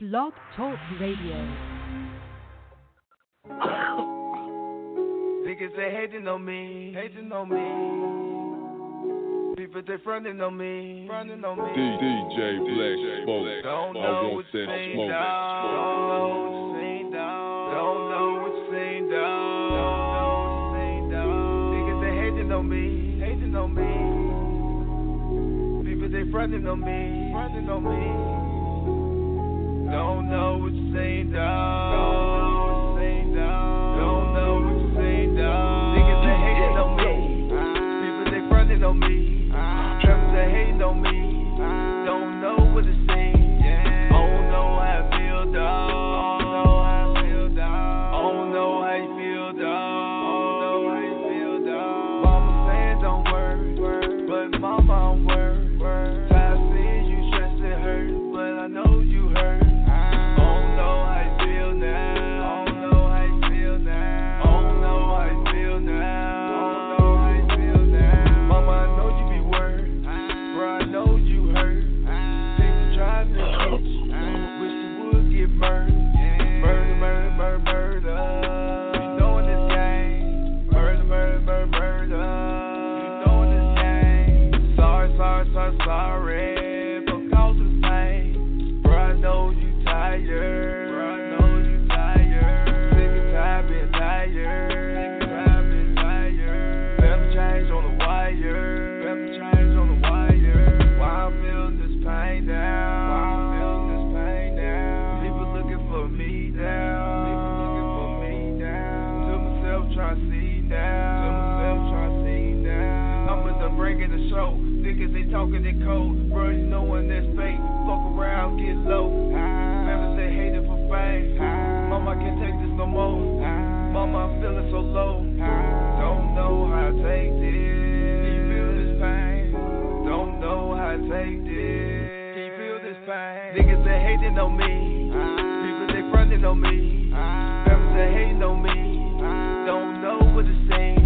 Blog Talk Radio. Niggas they hating on me, hating on me. People they fronting on me, fronting on me. DJ Black Smoke, Don't I know want what that smoke. Don't know what you seen. Don't know what you seen. Don't know what you seen, dog. Niggas they hating on me, hating on me. People they fronting on me, fronting on me. Don't know what you seen, dog. Don't know what you seen, dog. Don't know what you seen, dog. Niggas they hating on me. People they fronting on me. Trappers they hating on me. Don't know what to say. Don't know how I feel, dog. Talking in code. Bro, you know when that's fake. Fuck around, get low. Family say hating for fame. Mama, can't take this no more. Mama, I'm feeling so low. Don't know how to take this. Can you feel this pain? Don't know how to take this. Can you feel this pain? Niggas hating on me. People they fronting on me. Family they hating on me. Don't know what to say.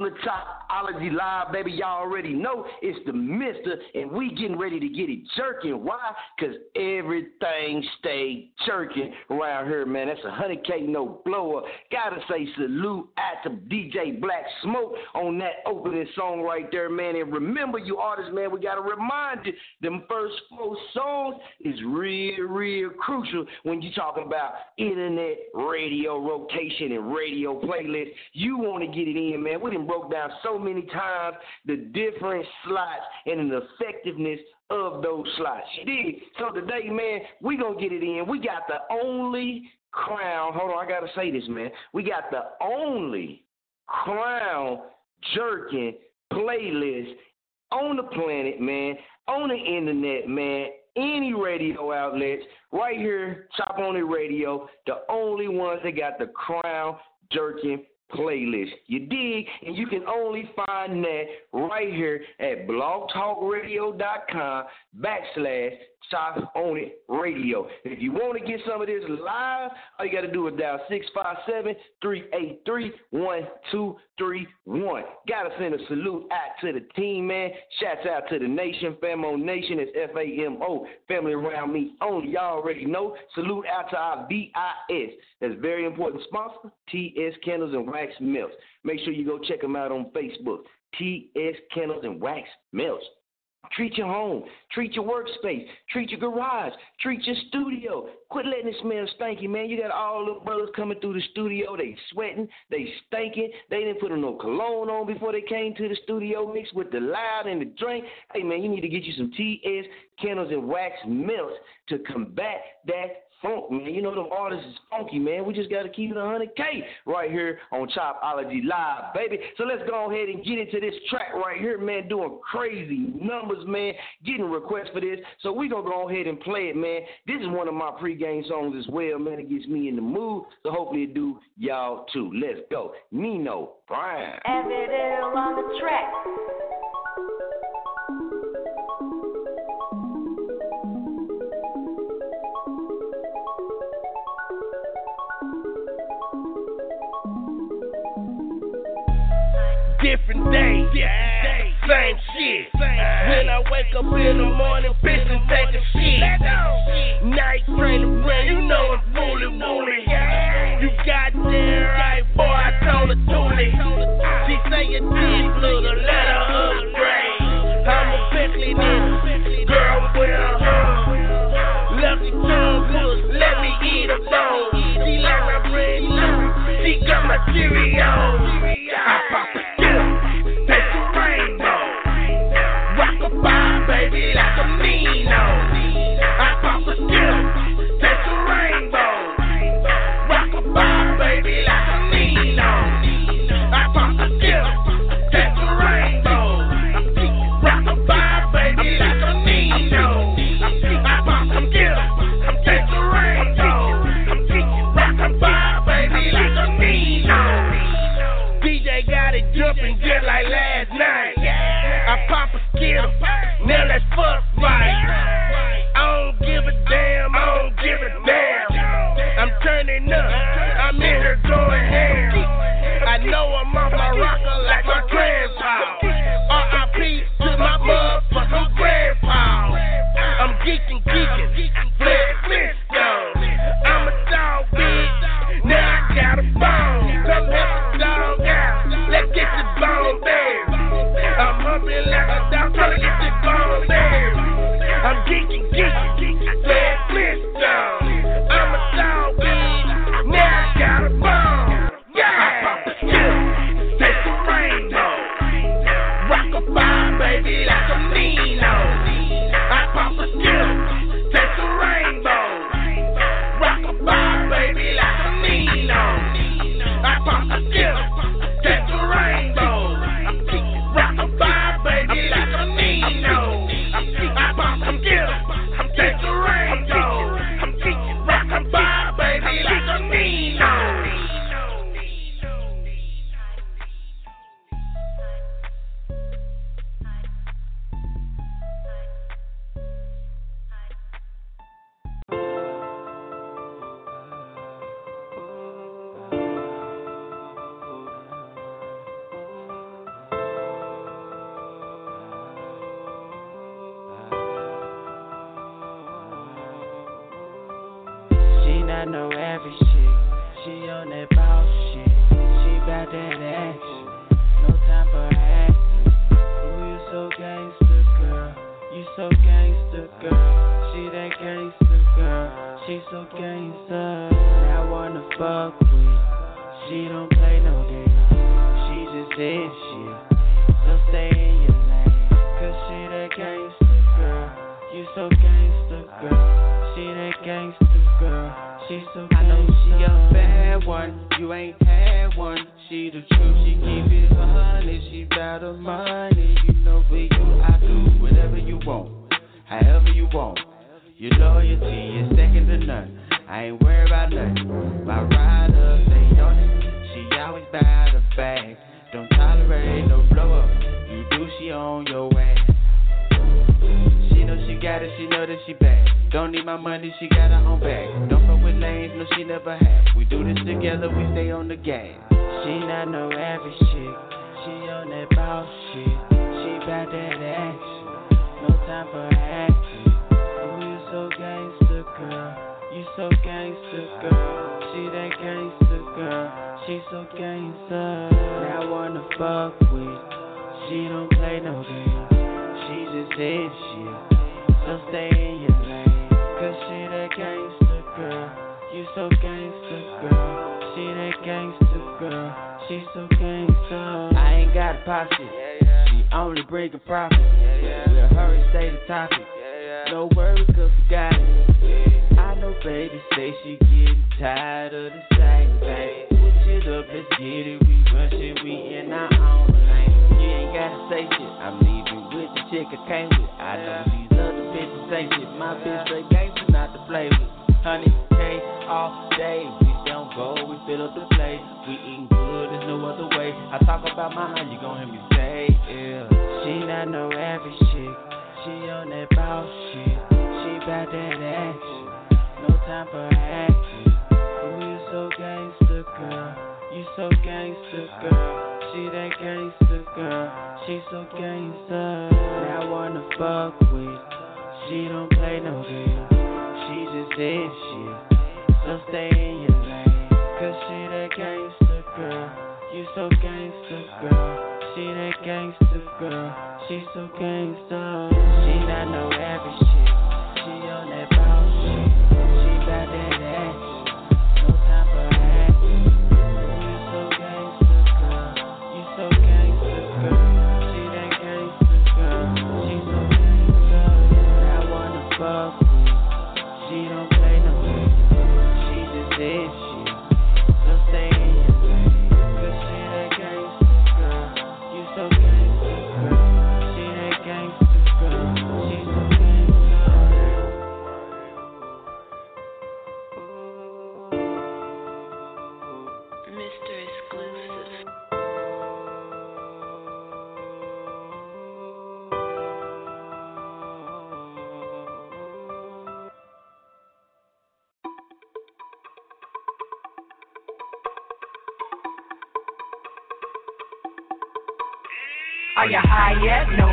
Welcome to Live, baby. Y'all already know it's the Mister, and we getting ready to get it jerking. Why? Because everything stay jerking around here, man. That's a hundred K no blower. Gotta say salute at the DJ Black Smoke on that opening song right there, man. And remember, you artists, man, we gotta remind you, them first four songs is real, real crucial when you talking about internet radio rotation and radio playlist. You want to get it in, man. We done broke down so many times the different slots and the effectiveness of those slots. You dig? So today, man, we gonna get it in. We got the only crown. Hold on, I gotta say this, man. We got the only crown jerking playlist on the planet, man, on the internet, man, any radio outlets, right here, Chop On It Radio, the only ones that got the crown jerking playlist. You dig? And you can only find that right here at blogtalkradio.com backslash Chop On It Radio. If you want to get some of this live, all you got to do is dial 657-383-1231. Got to send a salute out to the team, man. Shouts out to the nation, Famo Nation. It's F-A-M-O, family around me only. Y'all already know. Salute out to our VIS. That's very important sponsor, TS Candles and Wax Melts. Make sure you go check them out on Facebook. TS Candles and Wax Melts. Treat your home, treat your workspace, treat your garage, treat your studio. Quit letting it smell stanky, man. You got all the brothers coming through the studio. They sweating, they stinking. They didn't put no cologne on before they came to the studio mixed with the loud and the drink. Hey, man, you need to get you some TS candles and wax melts to combat that funk, man. You know them artists is funky, man. We just got to keep it 100K right here on Chopology Live, baby. So let's go ahead and get into this track right here, man. Doing crazy numbers, man. Getting requests for this. So we to go ahead and play it, man. This is one of my pregame songs as well, man. It gets me in the mood. So hopefully it do y'all too. Let's go. Nino Brown. Evidell on the track. Different day. Same shit. When I wake up in the morning, bitch, and take a shit. Night train around, you know it's woolly woolly. You got there right, boy, I told her Toolie. She say you did blue, the letter upgrade. I'm a pickly nigga, girl, I'm with a hoe. Lucky tongue good, let me eat a bone. She like my bread, she got my Cheerios. Like last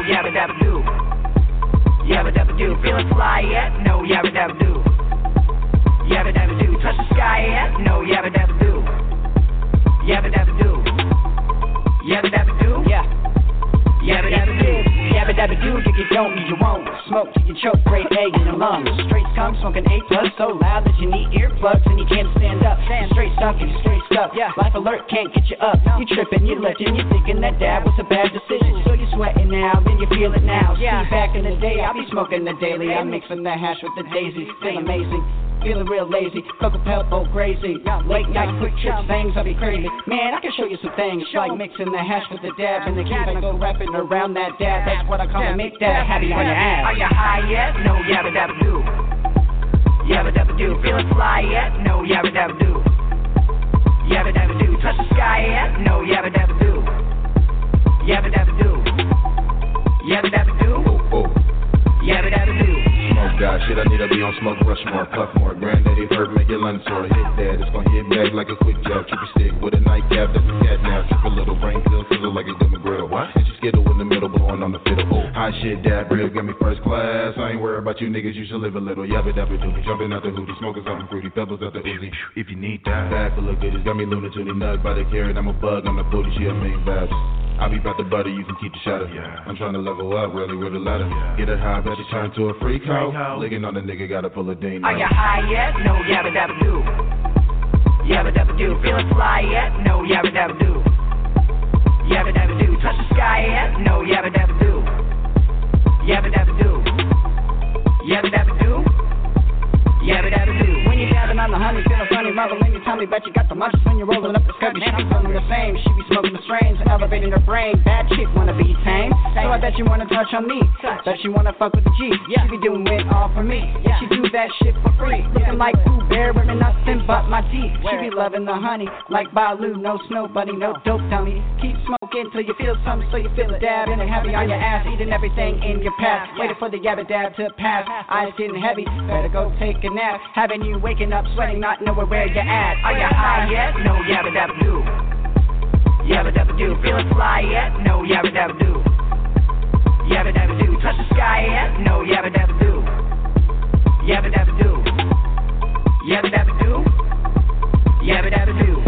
yabba dabba do. Yabba dabba do. Feeling fly yet? No, yabba dabba do. Yabba dabba do. Touch the sky yet? No, yabba dabba do. Yabba dabba do. Yabba dabba do. Yeah. Yabba dabba do. Yabba dabba do. If you don't, you won't. Smoke till you choke, great egg in your lungs. Straight skunk, smoking eight plus so loud that you need earplugs and you can't stand up. You straight stuck and straight stuck. Yeah. Life alert can't get you up. You tripping, you lifting, you thinking that dad was a bad decision. Sweating now, then you feel it now. Yeah. See, back in the day, I be smoking the daily. I'm mixing the hash with the daisies. Feel amazing. Feeling real lazy, Coca Pebble crazy. Late night quick trips, things I'll be crazy. Man, I can show you some things like mixing the hash with the dab and the and go rapping around that dab. That's what I call a make that happy on your ass. Are you high yet? No, yabba dabba do. Yabba dabba do. Feeling fly yet? No, yabba dabba do. Yabba dabba do. Touch the sky yet? No, yabba dabba do. Yabba dabba do. Yabba. Smoke God, shit, I need to be on smoke rush more, puff more. Granddaddy hurt, make your lungs sore. Hit that, it's gonna hit back like a quick jab. Your stick with a nightcap, that's a cat now. Trip a little brain fill, fizzle like a gummy grill. What? Skittle in the middle, blowing on the fiddle. Hot shit, dad, real, got me first class. I ain't worried about you niggas, you should live a little. Yabba dabba doo, jumping out the hoodie, smoking something fruity, pebbles out the Uzi. If you need that, bag full of goodies, got me Luna to the nut by the carrot. I'm a bug, I'm a booty, she a main vibes. I be about the butter, you can keep the shadow. I'm trying to level up, really with a ladder. Get a high, better turn to a freak hoe. Licking on the nigga, gotta pull a ding. Are you high yet? No, yabba dabba do. Yabba dabba do. Feeling fly yet? No, yabba dabba do. Yabba dabba do. Touch the sky yet? No, yabba dabba do. Yabba dabba do. Yabba dabba do. Yabba dabba do. You're dabbing on the honey, feeling funny, marveling your tummy, bet you got the munchies when you're rolling up the scubby. She be feeling the same, she be smoking the strains, elevating her brain. Bad chick wanna be tame, so I bet you wanna touch on me. Bet you wanna fuck with the G. She be doing it all for me. She do that shit for free, looking like Pooh Bear, wearing nothing but my teeth. She be loving the honey, like Baloo, no snow bunny, no dope dummy. Keep smoking till you feel something, so you feel a dab, and happy on your ass, eating everything in your path. Waiting for the yabba dab to pass, eyes getting heavy, better go take a nap. Having you waking up sweating, not knowing where you're at. Are you high yet? No, yabba dabba do. Yabba dabba do. Feeling fly yet? No, yabba dabba do. Yabba dabba do. Touch the sky yet? No, yabba dabba do. Yabba dabba do. Yabba dabba do. Yabba dabba do.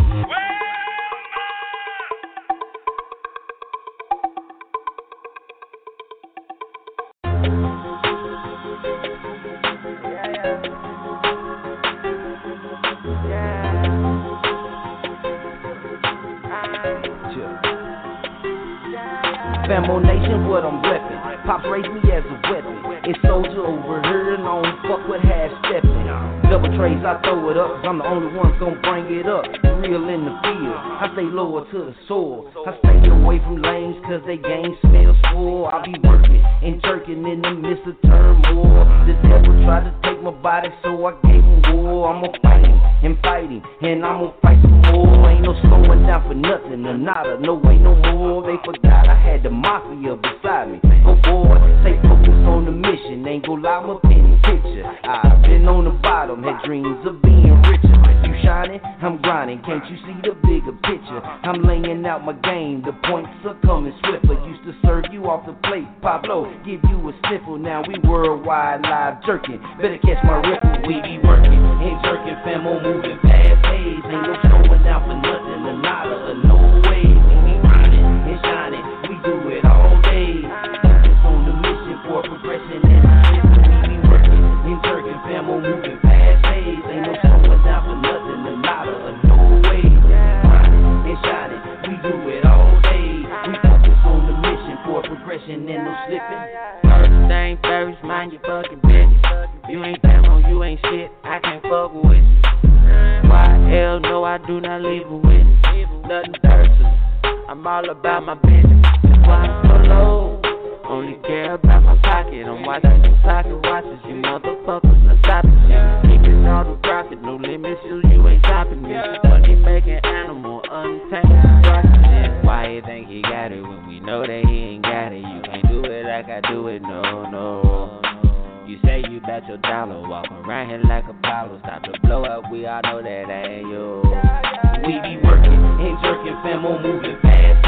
Famo Nation, what I'm reppin'. Pops raised me as a weapon. It's soldier over here and I don't fuck with half stepping. Double trays, I throw it up, cause I'm the only one gon' bring it up. Real in the field, I stay lower to the soil. I stay away from lanes, cause they game smell swole. I be working and jerking in the midst of turmoil. The devil tried to take my body, so I gave him war. I'ma fight him and fight him, and I'ma fight some more. Ain't no slowing down for nothing, or nada, no way no more. They forgot I had the mafia beside me. Go forward, stay focused on the mission. Ain't go lie, my penny picture. I've been on the bottom, had dreams of being richer. You shining, I'm grinding. Can't you see the bigger picture? I'm laying out my game. The points are coming swifter. Used to serve you off the plate. Pablo, give you a sniffle. Now we worldwide live jerking. Better catch my ripple. We be working. Ain't jerking, famo moving fast pace. Ain't no slowing down for nothing. A nada, or no your fucking business. You ain't demo, you ain't shit, I can't fuck with you. YL, no, I do not leave a witness. Nothing thirsty, I'm all about my business. Why I'm so low. Only care about my pocket. I'm watching you socket watches, you motherfuckers are stopping me. Keeping all the profit, no limits, you, you ain't stopping me. Money making animal, untamed. Why you think he got it when we know that he ain't got it? You can't do it like I do it, no, no. Your dollar, walk around here like Apollo. Stop the blow up, we all know that ain't you. We be working and jerking, famo moving fast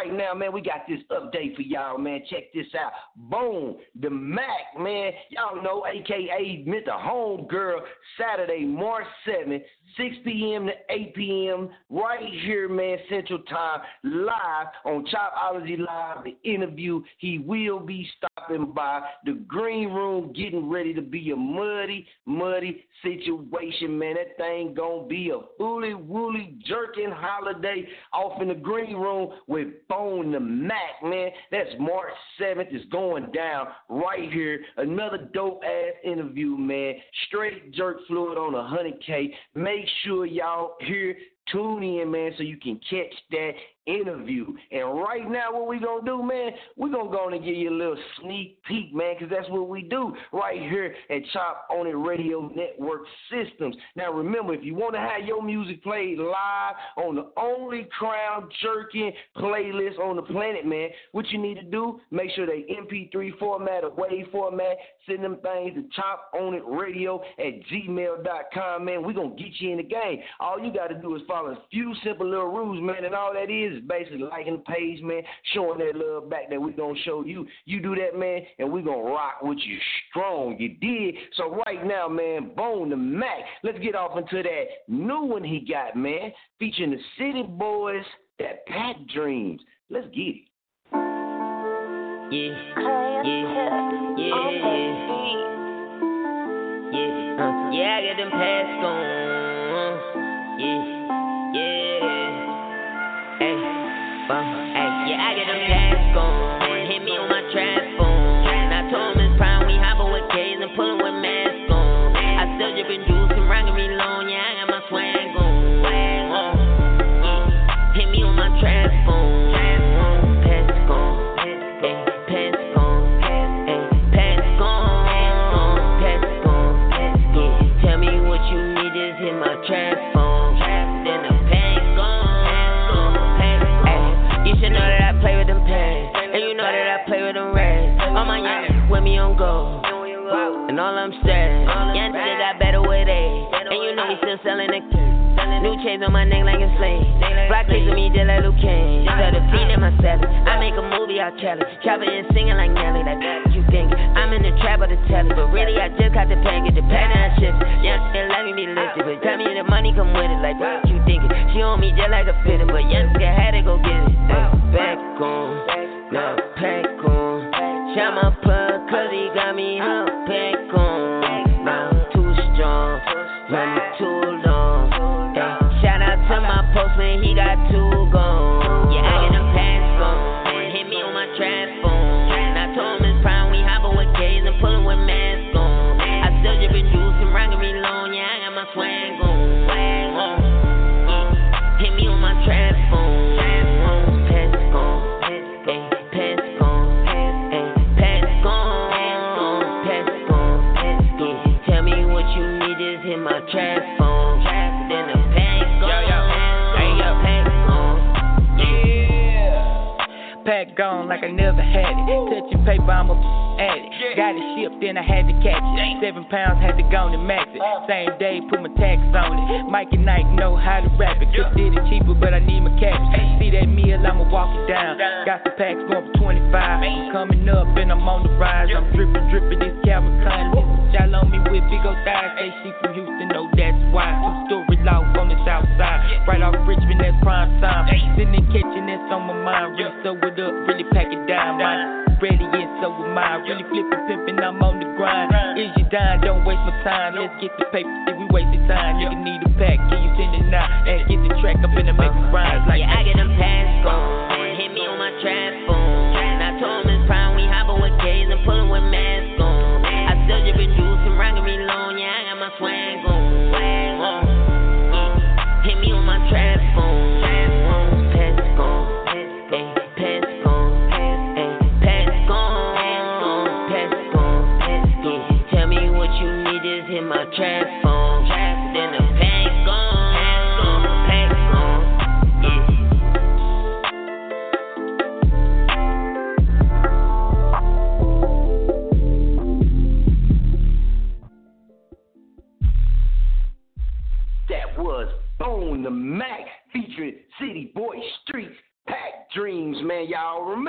right now, man, we got this update for y'all, man. Check this out. Boom, the Mac, man. Y'all know, aka Mr. Homegirl, Saturday, March 7th, 6 p.m. to 8 p.m. right here, man, Central Time, live on Chopology Live. The interview, he will be stopping by the green room, getting ready to be a muddy, muddy situation, man. That thing gonna be a fully woolly jerking holiday off in the green room with Bone the Mac, man. That's March 7th. It's going down right here. Another dope ass interview, man. Straight jerk fluid on a 100K. Make sure y'all here tune in, man, so you can catch that interview. And right now, what we gonna do, man? we gonna go and give you a little sneak peek, man, because that's what we do right here at Chop On It Radio Network Systems. Now, remember, if you want to have your music played live on the only crown jerking playlist on the planet, man, what you need to do, make sure they MP3 format or WAV format, send them things to Chop On It Radio at gmail.com, man. we gonna get you in the game. All you gotta do is follow a few simple little rules, man, and all that is This is basically liking the page, man, showing that love back that we gonna show you. You do that, man, and we gonna rock with you strong. You did. So right now, man, Bone the Mac. Let's get off into that new one he got, man, featuring the City Boys, that Pat Dreams. Let's get it. Yeah, yeah, yeah, yeah, uh, yeah. I got them pants gone. And we still selling the New chains on my neck like a slave. Block chasing me just like Luke Kane. Had a fiend in my salad. I make a movie, I'll tell it. Chopper and singing like Nelly. Like what you think? I'm in the trap of the telly. But really, I just got the package. The pattern I shift. Young still let me be lifted. But tell me the money come with it. Like what you thinking? She on me just like a fitted. But young still had to go get it. Back on. Now pack on. Shot my plug, cause he got me up. Back postman, he got two like I never had it. Touching paper, I'm a addict. Got it shipped, then I had to catch it. Seven pounds, had to go and max it. Same day, put my tax on it. Mike and Nike know how to rap it. Could did it cheaper, but I need my cash. See that meal, I'ma walk it down. Got some packs going for 25. I'm coming up and I'm on the rise. I'm dripping, dripping this Calvin Klein. Y'all on me with big old thighs. Say she from Houston, know that's why. Two story loft on the south side. Right off Richmond, that's prime time. Sitting in kitchen, that's on my mind. Really sew it up, really pack it down. Mine ready and so am I. Really flipping, pimping, I'm on the grind. Is you dying? Don't waste my time. Let's get the paper, see we wasting time. Nigga need a pack, can you send it now? And get the track up in the make rhymes like Yeah, I get them pants gone. Hit me on my trap phone. I told him it's prime, we hopping with K's and pulling with masks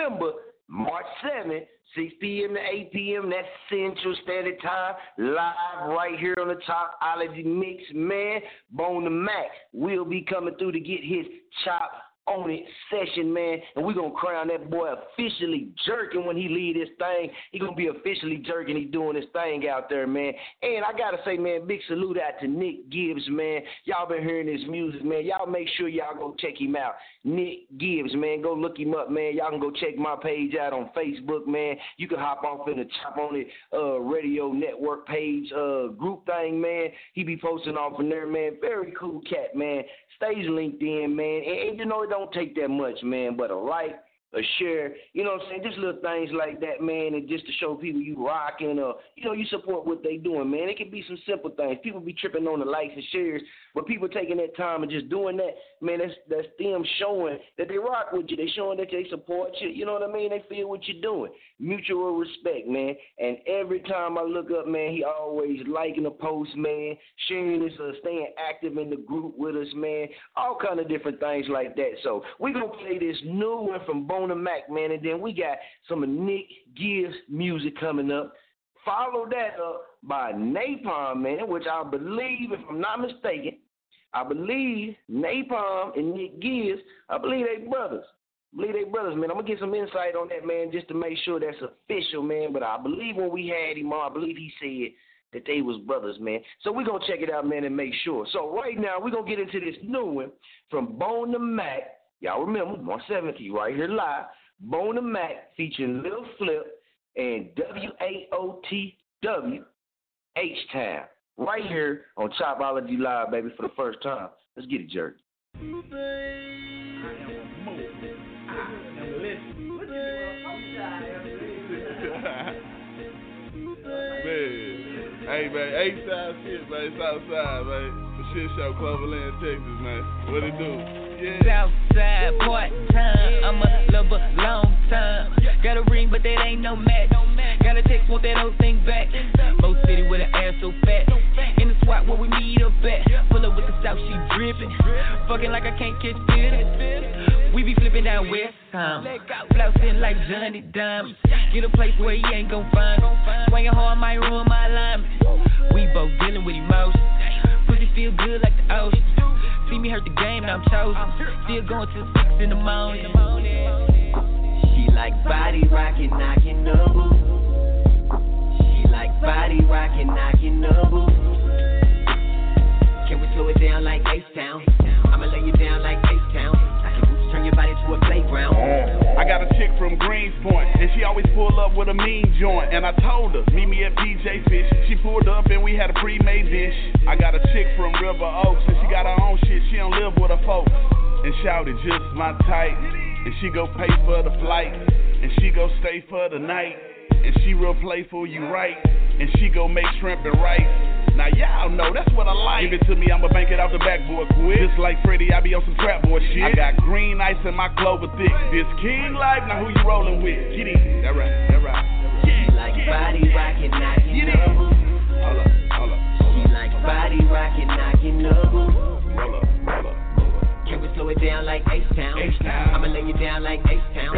remember March 7th, 6 p.m. to 8 p.m. That's Central Standard Time, live right here on the top Mix, man. Bone the Mac will be coming through to get his chop on it session, man. And we're gonna crown that boy officially jerking when he leave this thing. He gonna be officially jerking. He doing his thing out there, man. And I gotta say, man, big salute out to Nick Gibbs, man. Y'all been hearing his music, man. Y'all make sure y'all go check him out. Nick Gibbs, man. Go look him up, man. Y'all can go check my page out on Facebook, man. You can hop off in the Chop on It uh, radio network page, uh, group thing, man. He be posting off in there, man. Very cool cat, man. Stays linked in, man. And, and you know, it don't take that much, man, but a like, a share, you know what I'm saying? Just little things like that, man, and just to show people you rocking or, you know, you support what they doing, man. It can be some simple things. People be tripping on the likes and shares, But people taking that time and just doing that, man, that's that's them showing that they rock with you. They showing that they support you. You know what I mean? They feel what you're doing. Mutual respect, man. And every time I look up, man, he always liking the post, man, sharing this, uh, staying active in the group with us, man. All kind of different things like that. So we gonna play this new one from Bona Mac, man, and then we got some of Nick Gibbs music coming up. Follow that up by Napalm, man, which I believe, if I'm not mistaken, I believe Napalm and Nick Gibbs, I believe they brothers. I believe they brothers, man. I'm gonna get some insight on that, man, just to make sure that's official, man. But I believe when we had him on, I believe he said that they was brothers, man. So we're gonna check it out, man, and make sure. So right now we're gonna get into this new one from Bona Mac. Y'all remember 170 right here live. Bona Mac featuring Lil Flip and W-A-O-T-W H-Town. Right here on Chopology Live, baby, for the first time. Let's get it, Jerk. Hey man, eight side shit, man. It's outside, man. The shit show Cloverland, Texas, man. What it do? Yeah. Southside part time, I'm a lover long time. Got a ring, but that ain't no match. Got a text, want that whole thing back. Mo City with an ass so fat. In the spot where we meet up at. Pull up with the south, she dripping. Fucking like I can't catch this. We be flipping down west time. Flousing like Johnny Dimes. Get a place where he ain't gon' find. Swinging hard might ruin my alignment. We both dealing with emotions. Feel good like the ocean. See me hurt the game, and I'm chosen. Still going till six in the morning. She like body rockin', knockin' the booth. She like body rockin', knockin' the booth. Can we slow it down like Ace Town? I'ma lay you down like H-Town. I can turn your body to a playground. I got a chick from Greenspoint, and she always pull up with a mean joint. And I told her, meet me at chick from River Oaks, and she got her own shit. She don't live with her folks. And shouted just my type. And she go pay for the flight. And she go stay for the night. And she real playful, you right. And she go make shrimp and rice. Now y'all know that's what I like. Give it to me, I'ma bank it off the backboard quick. Just like Freddie, I be on some trap boy shit. I got green ice in my clover thick. This king life, now who you rolling with? Get easy, that right, that right. She like body rockin', knockin' the booth. Hold up, body rockin', knockin' the up, roll up. Can we slow it down like Ace Town? I'ma lay you down like Ace Town.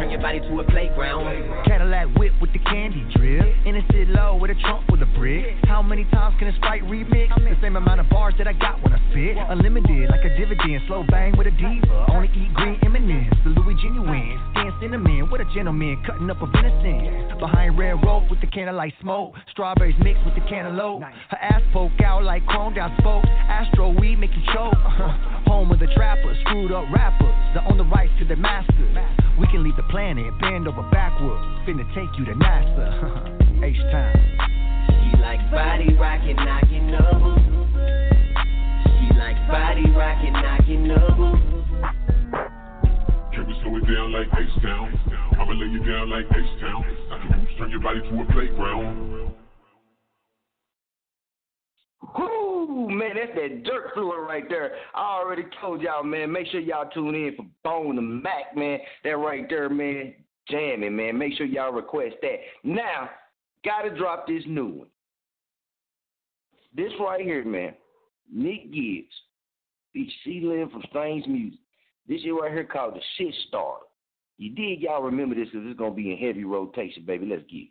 Turn your body to a playground. Cadillac whip with the candy drip. In a sit low with a trunk full of brick. How many times can a sprite remix? The same amount of bars that I got when I spit. Unlimited like a dividend. Slow bang with a diva. Only eat green M&M's. The Louis genuine. Stan cinnamon with a gentleman cutting up a venison. Behind red rope with the candlelight smoke. Strawberries mixed with the cantaloupe. Her ass poke out like chrome down spokes. Astro weed make you choke. Uh-huh. Home of the trappers, screwed up rappers. That own the rights to the masters. We can leave the planet, bend over backwards. Finna take you to NASA. H time. She like body rockin', knockin' the booth. She like body rockin', knockin' the. Can we slow it down like H-Town? I'ma lay you down like H-Town. I can turn your body to a playground. Whoo, man, that's that dirt fluid right there. I already told y'all, man. Make sure y'all tune in for Bone and Mac, man. That right there, man, jamming, man. Make sure y'all request that. Now, gotta drop this new one. This right here, man. Nick Gibbs, feature C Lynn from Strange Music. This shit right here called the Shit Starter. You dig, y'all remember this because it's gonna be in heavy rotation, baby. Let's get it.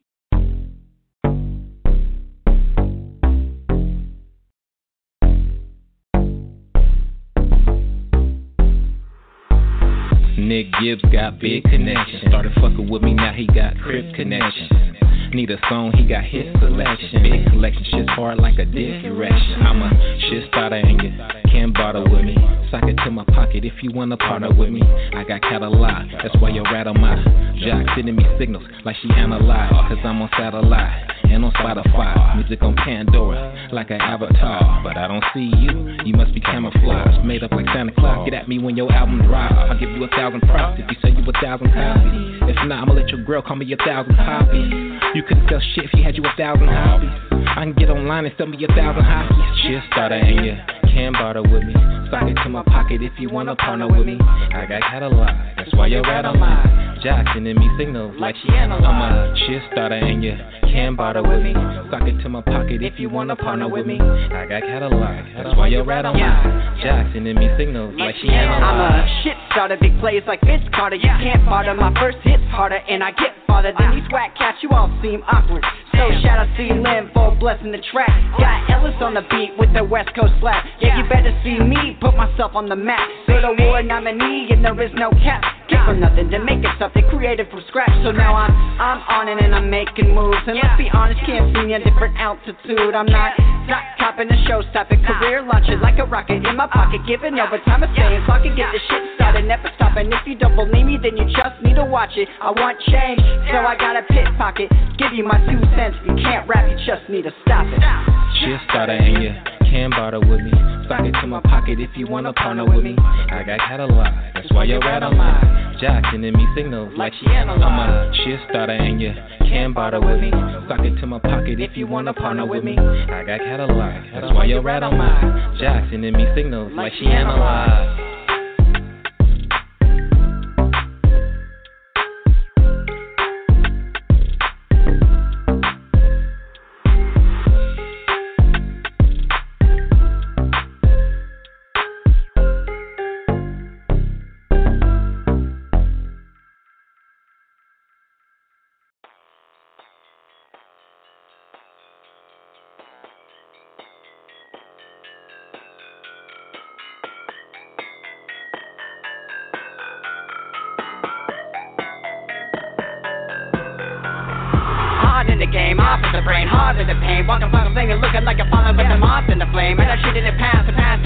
Nick Gibbs got big connections. Started fucking with me, now he got crib connections. Need a song, he got his selection. Big collection, shit's hard like a dick erection. I'm a shit starter and you can't bother with me. Sock it to my pocket if you wanna partner with me. I got catalog, that's why you rattle my jock sending me signals like she analyzed. Cause I'm on satellite and on Spotify. Music on Pandora like an avatar. But I don't see you, you must be camouflaged. Made up like Santa Claus. Get at me when your album drops. I'll give you a thousand props if you sell you a thousand copies. If not, I'ma let your girl call me a thousand copies. You couldn't sell shit if you had you a thousand hobbies. I can get online and sell me a thousand hobbies. Shit starter and you can barter with me. Sock it to my pocket if you wanna partner with me. I got catalog, that's why you're right on line. Jack sending me signals like she analyzed. I'm a shit starter and you can barter with me. Sock it to my pocket if you wanna partner with me. I got catalog, that's why you're right on line. Jack sending me signals like she analyzed. I'm a shit starter, big plays like Vince Carter. You can't barter my first hits harder, and I get farther than these whack cats. You all seem awkward. So shout out to Lynn for blessing the track. Got Ellis on the beat with the West Coast slap. Yeah, you better see me put myself on the map. Go to war nominee, and there is no cap. Came from nothing to make it something created from scratch. So now I'm I'm on it and I'm making moves. And let's be honest, can't see me at different altitude. I'm not not topping the show stopping career launching like a rocket in my pocket, giving overtime a saying so I get this shit started, never stopping. If you don't believe me, then you just need to watch it. I want change, so I got a pit pocket. Give you my two cents. You can't rap, you just need to stop it. Shit starter and you can barter with me. Sock it to my pocket if you wanna partner with me. I got catalog, that's why you're right on line. Jack sending me signals like she analyzed. I'm a shit starter and you can barter with me. Sock it to my pocket if you wanna partner with me. I got catalog, that's why you're right on mine. Jack sending me signals like she analyzed.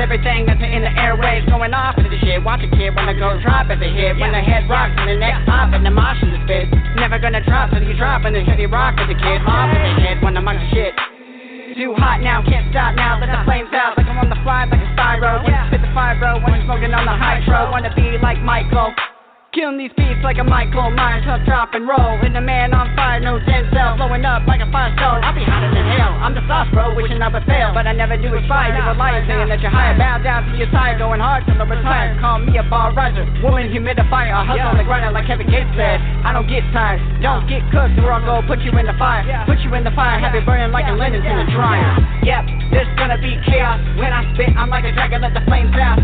Everything that's in the airways. Going off into the shit. Watch a kid when I go drop at the hit. When the head rocks and the neck pop and the mosh in the spit. Never gonna drop till you drop and the heavy rock with the kid. Off the head when I'm on shit. Too hot now, can't stop now. Let the flames out like I'm on the fly like a styro. When you spit the fibro, when I'm smoking on the hydro. Wanna be like Michael. Killing these beats like a Michael Myers, tough drop and roll. And the man on fire, no Denzel, blowing up like a firestone. I'll be hotter than hell. I'm the sauce, bro, wishing I would fail, but I never do aspire. You're a liar saying that you're higher. Bow down to your side, going hard till I retire. Call me a bar riser, woman humidifier. I hustle on the grinder like Kevin Gates said. I don't get tired, don't get cooked, or I'll go put you in the fire. Put you in the fire, have it burning like a linens in a dryer. Yep, there's gonna be chaos when I spit. I'm like a dragon, let the flames out.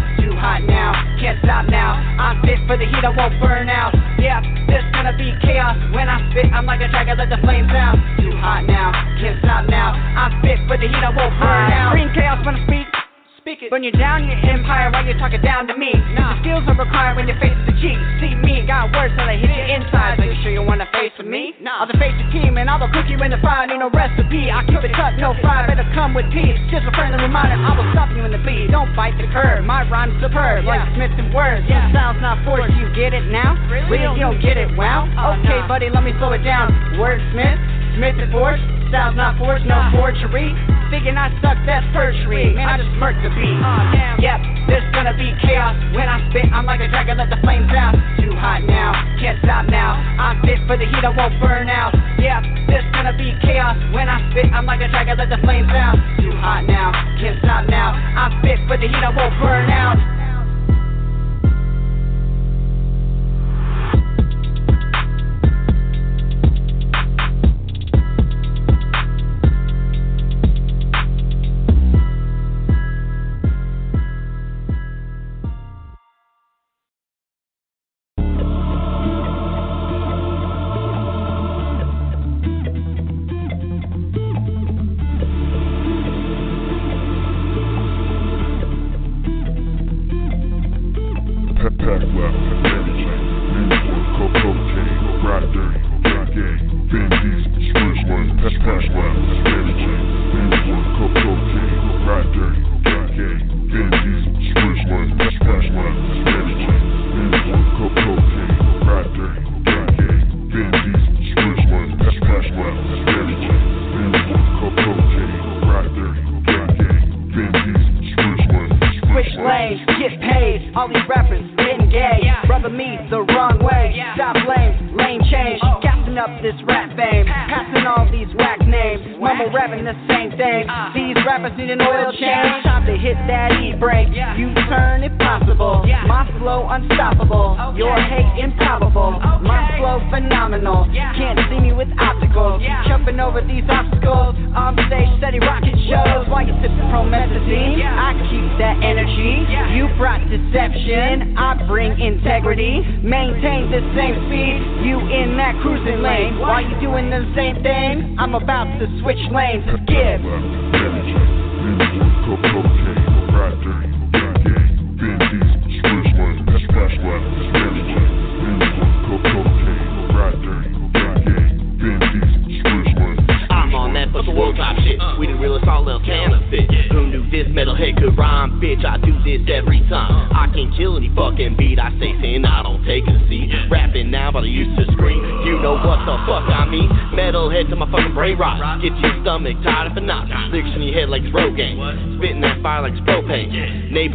Hot now, can't stop now. I'm fit for the heat, I won't burn out. Yeah, there's gonna be chaos when I spit. I'm like a dragon, let the flames out. Too hot now, can't stop now. I'm fit for the heat, I won't burn out. Bring chaos when I speak. It. Burn you down your empire while you're talking down to me. Nah. The skills are required when you face the G. See me, got words till I hit your inside. Are you sure you wanna face with me? Nah. I'll face the team and I will cook you in the fire. Need no recipe. I keep it cut, no fry. Better come with peace. Just a friendly reminder, I will stop you in the beat. Don't bite the curve. My rhyme's superb, like Smith and words. Yeah. Sounds not forced. You get it now? Really? You don't get it? Wow. Oh, okay, buddy, let me slow it down. Wordsmith, Smith and force. Styles not forged, no forgery. Thinking I suck, that's perjury. Man, I just murked the beat. Oh, yep, there's gonna be chaos when I spit. I'm like a dragon, let the flames out. Too hot now, can't stop now. I'm fit for the heat, I won't burn out. Yep, there's gonna be chaos when I spit. I'm like a dragon, let the flames out. Too hot now, can't stop now. I'm fit for the heat, I won't burn out.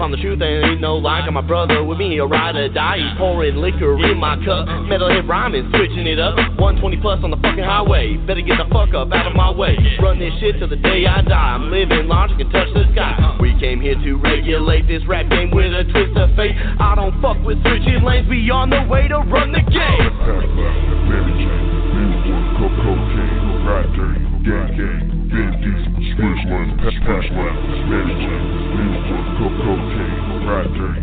Napalm the truth, and ain't no lie. Got my brother with me, he'll ride or die. He's pouring liquor in my cup. Metalhead rhyming, switching it up. 120 plus on the fucking highway. Better get the fuck up out of my way. Run this shit till the day I die. I'm living large, can touch the sky. We came here to regulate this rap game with a twist of fate. I don't fuck with switching lanes. We on the way to run the game. Yeah.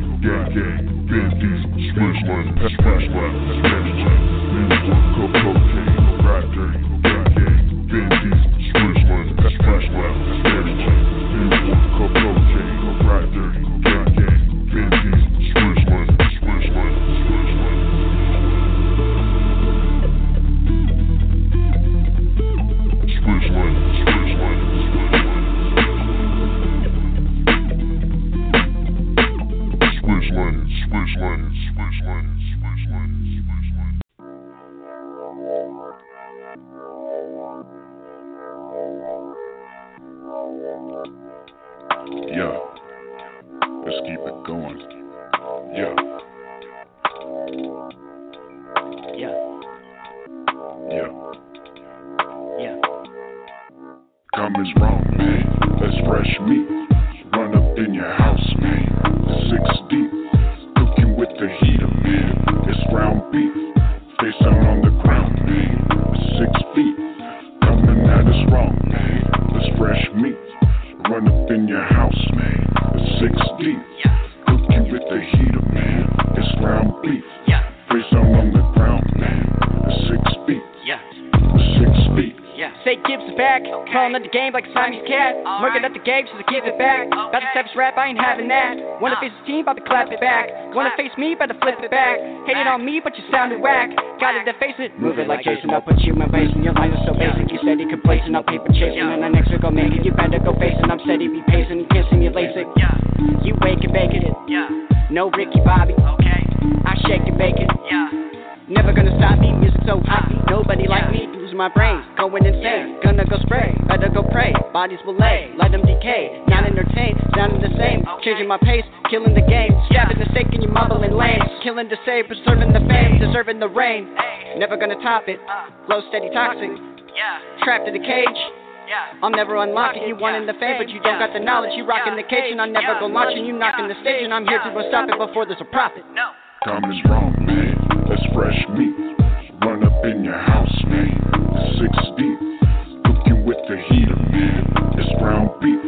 Working at the game, give it back. About to savage rap, I ain't having that. Wanna face the team, about to clap it back. Wanna face me, about to flip it back. Hating on me, but you sounded whack. Got it to face it. Move it like Jason, I'll put you in basin. Your lines are so basic. You steady complacent, I'm paper chasing. And the next week I'll make it. You better go facing. I'm steady, be pacing. You can't see me LASIK. You wake and bake it. No Ricky Bobby. Okay. I shake and bake it. Never gonna stop me, music so hot. Nobody like me, losing my brain, going insane. Gonna go spray, better go pray. Bodies will lay, let them decay. Not entertained, sounding the same. Changing my pace, killing the game. Stabbing the stake in your mumbling lanes. Killing to save, preserving the fame, deserving the rain. Never gonna top it. Flow steady toxic. Trapped in the cage. I'm never unlocking you wanting the fame, but you don't got the knowledge. You rocking the cage, and I'm never gonna launch you. You knocking the stage, and I'm here to stop it before there's a profit. Coming's wrong, man. That's fresh meat. Run up in your house, man. Six deep. Cooking with the heater, man. It's ground beef.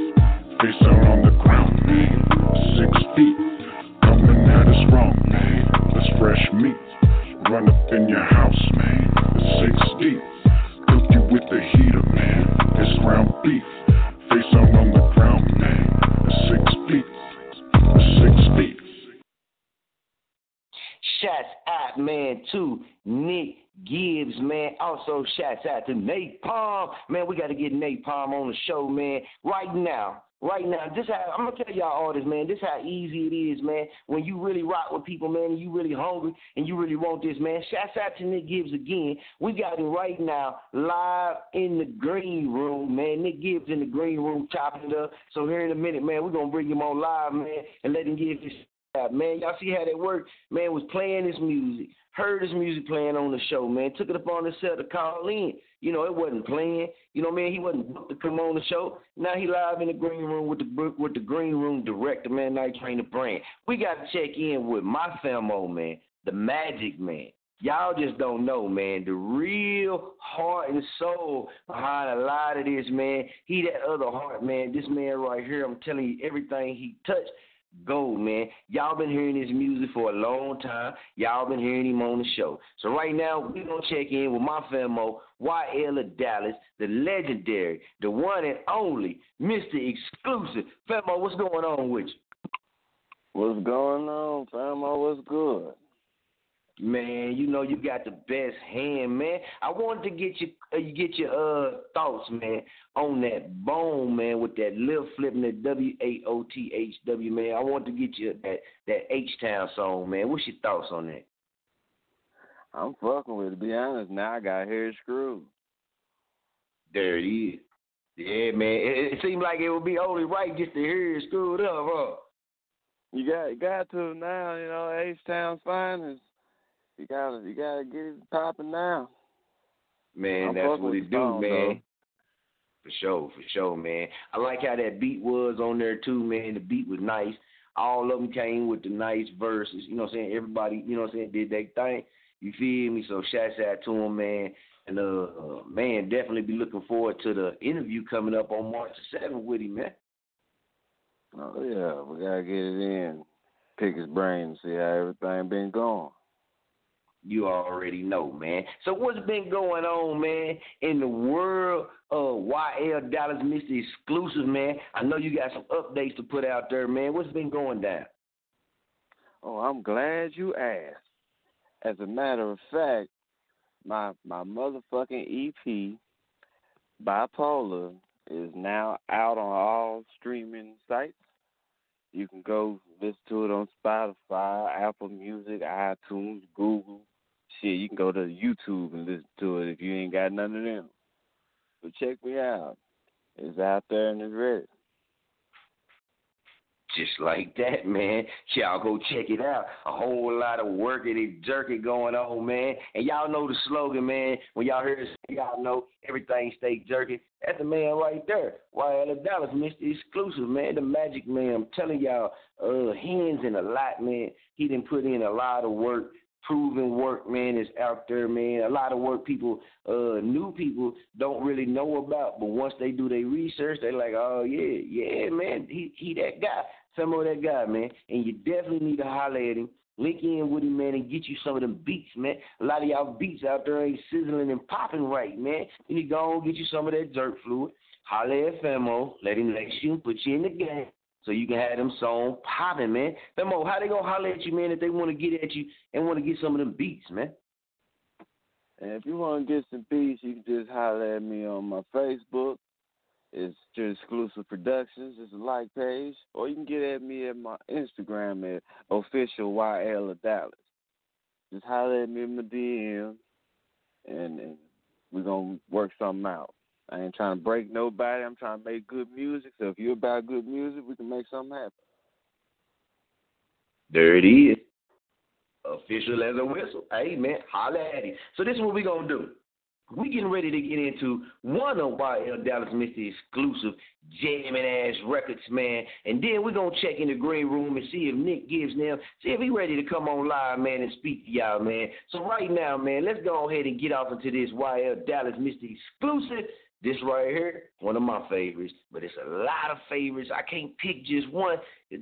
Face down on the ground, man. Six feet. Coming at us wrong, man. That's fresh meat. Run up in your house, man. Six deep. Cooking with the heater, man. It's ground beef. Face down on the ground, man. Six feet. Six feet. Shouts out, man, to Nick Gibbs, man. Also, shouts out to Nate Palm. Man, we got to get Nate Palm on the show, man, right now. Right now, this how I'm gonna tell y'all all this, man. This how easy it is, man. When you really rock with people, man, and you really hungry and you really want this, man. Shouts out to Nick Gibbs again. We got him right now, live in the green room, man. Nick Gibbs in the green room chopping it up. So here in a minute, man, we're gonna bring him on live, man, and let him give his man. Y'all see how that worked? Man was playing his music, heard his music playing on the show, man. Took it upon himself to call in. You know, it wasn't playing. You know, man, he wasn't booked to come on the show. Now he live in the green room with the with the green room director, man, Night Train the brand. We got to check in with my famo, man, the Magic Man. Y'all just don't know, man. The real heart and soul behind a lot of this, man. He that other heart, man. This man right here, I'm telling you, everything he touched, gold, man. Y'all been hearing his music for a long time. Y'all been hearing him on the show. So right now, we gonna check in with my famo, YL of Dallas, the legendary, the one and only, Mr. Exclusive. Famo, what's going on with you? What's going on, Famo? What's good? Man, you know you got the best hand, man. I wanted to get your uh, get your uh thoughts, man, on that bone, man, with that lip flipping that W A O T H W, man. I want to get you that that H Town song, man. What's your thoughts on that? I'm fucking with it. To be honest, now I got hair screwed. There it is. Yeah, man. It, it seemed like it would be only right just to hear it screwed up, huh? You got got to now, you know, H Town's finest you gotta you gotta get it popping now. Man, I'm that's what it do, song, man. though. For sure, for sure, man. I like how that beat was on there too, man. The beat was nice. All of them came with the nice verses. You know what I'm saying? Everybody, you know what I'm saying, did their thing. You feel me? So shouts out to them, man. And uh, uh man, definitely be looking forward to the interview coming up on March the seventh with him, man. Oh yeah, we gotta get it in, pick his brain, and see how everything been going. You already know, man. So what's been going on, man, in the world of YL Dallas Mr. Exclusive, man? I know you got some updates to put out there, man. What's been going down? Oh, I'm glad you asked. As a matter of fact, my my motherfucking EP, Bipolar, is now out on all streaming sites. You can go listen to it on Spotify, Apple Music, iTunes, Google. Shit, you can go to YouTube and listen to it if you ain't got none of them. But check me out. It's out there and it's ready. Just like that, man. Y'all go check it out. A whole lot of working and jerking going on, man. And y'all know the slogan, man. When y'all hear this, y'all know everything stay jerking. That's the man right there. YL Dallas, Mr. Exclusive, man. The magic man. I'm telling y'all, uh, hands in a lot, man. He didn't put in a lot of work. Proven work, man, is out there, man. A lot of work people, uh, new people don't really know about, but once they do their research, they're like, oh yeah, yeah, man, he he that guy. Some of that guy, man. And you definitely need to holler at him. Link in with him, man, and get you some of them beats, man. A lot of y'all beats out there ain't sizzling and popping right, man. You need to go and get you some of that dirt fluid. Holler at. Let him let you put you in the game. So you can have them song popping, man. Femo, how they gonna holler at you, man, if they want to get at you and want to get some of them beats, man? And if you want to get some beats, you can just holler at me on my Facebook. It's just exclusive productions. It's a like page, or you can get at me at my Instagram at official YL of Dallas. Just holler at me in my DM, and, and we're gonna work something out. I ain't trying to break nobody. I'm trying to make good music. So if you're about good music, we can make something happen. There it is. Official as a whistle. Man, holla at him. So this is what we gonna do. We getting ready to get into one of YL Dallas Mr. Exclusive jamming ass records, man. And then we're gonna check in the green room and see if Nick Gibbs now, see if he ready to come on live, man, and speak to y'all, man. So right now, man, let's go ahead and get off into this YL Dallas Mr. Exclusive. This right here, one of my favorites, but it's a lot of favorites. I can't pick just one.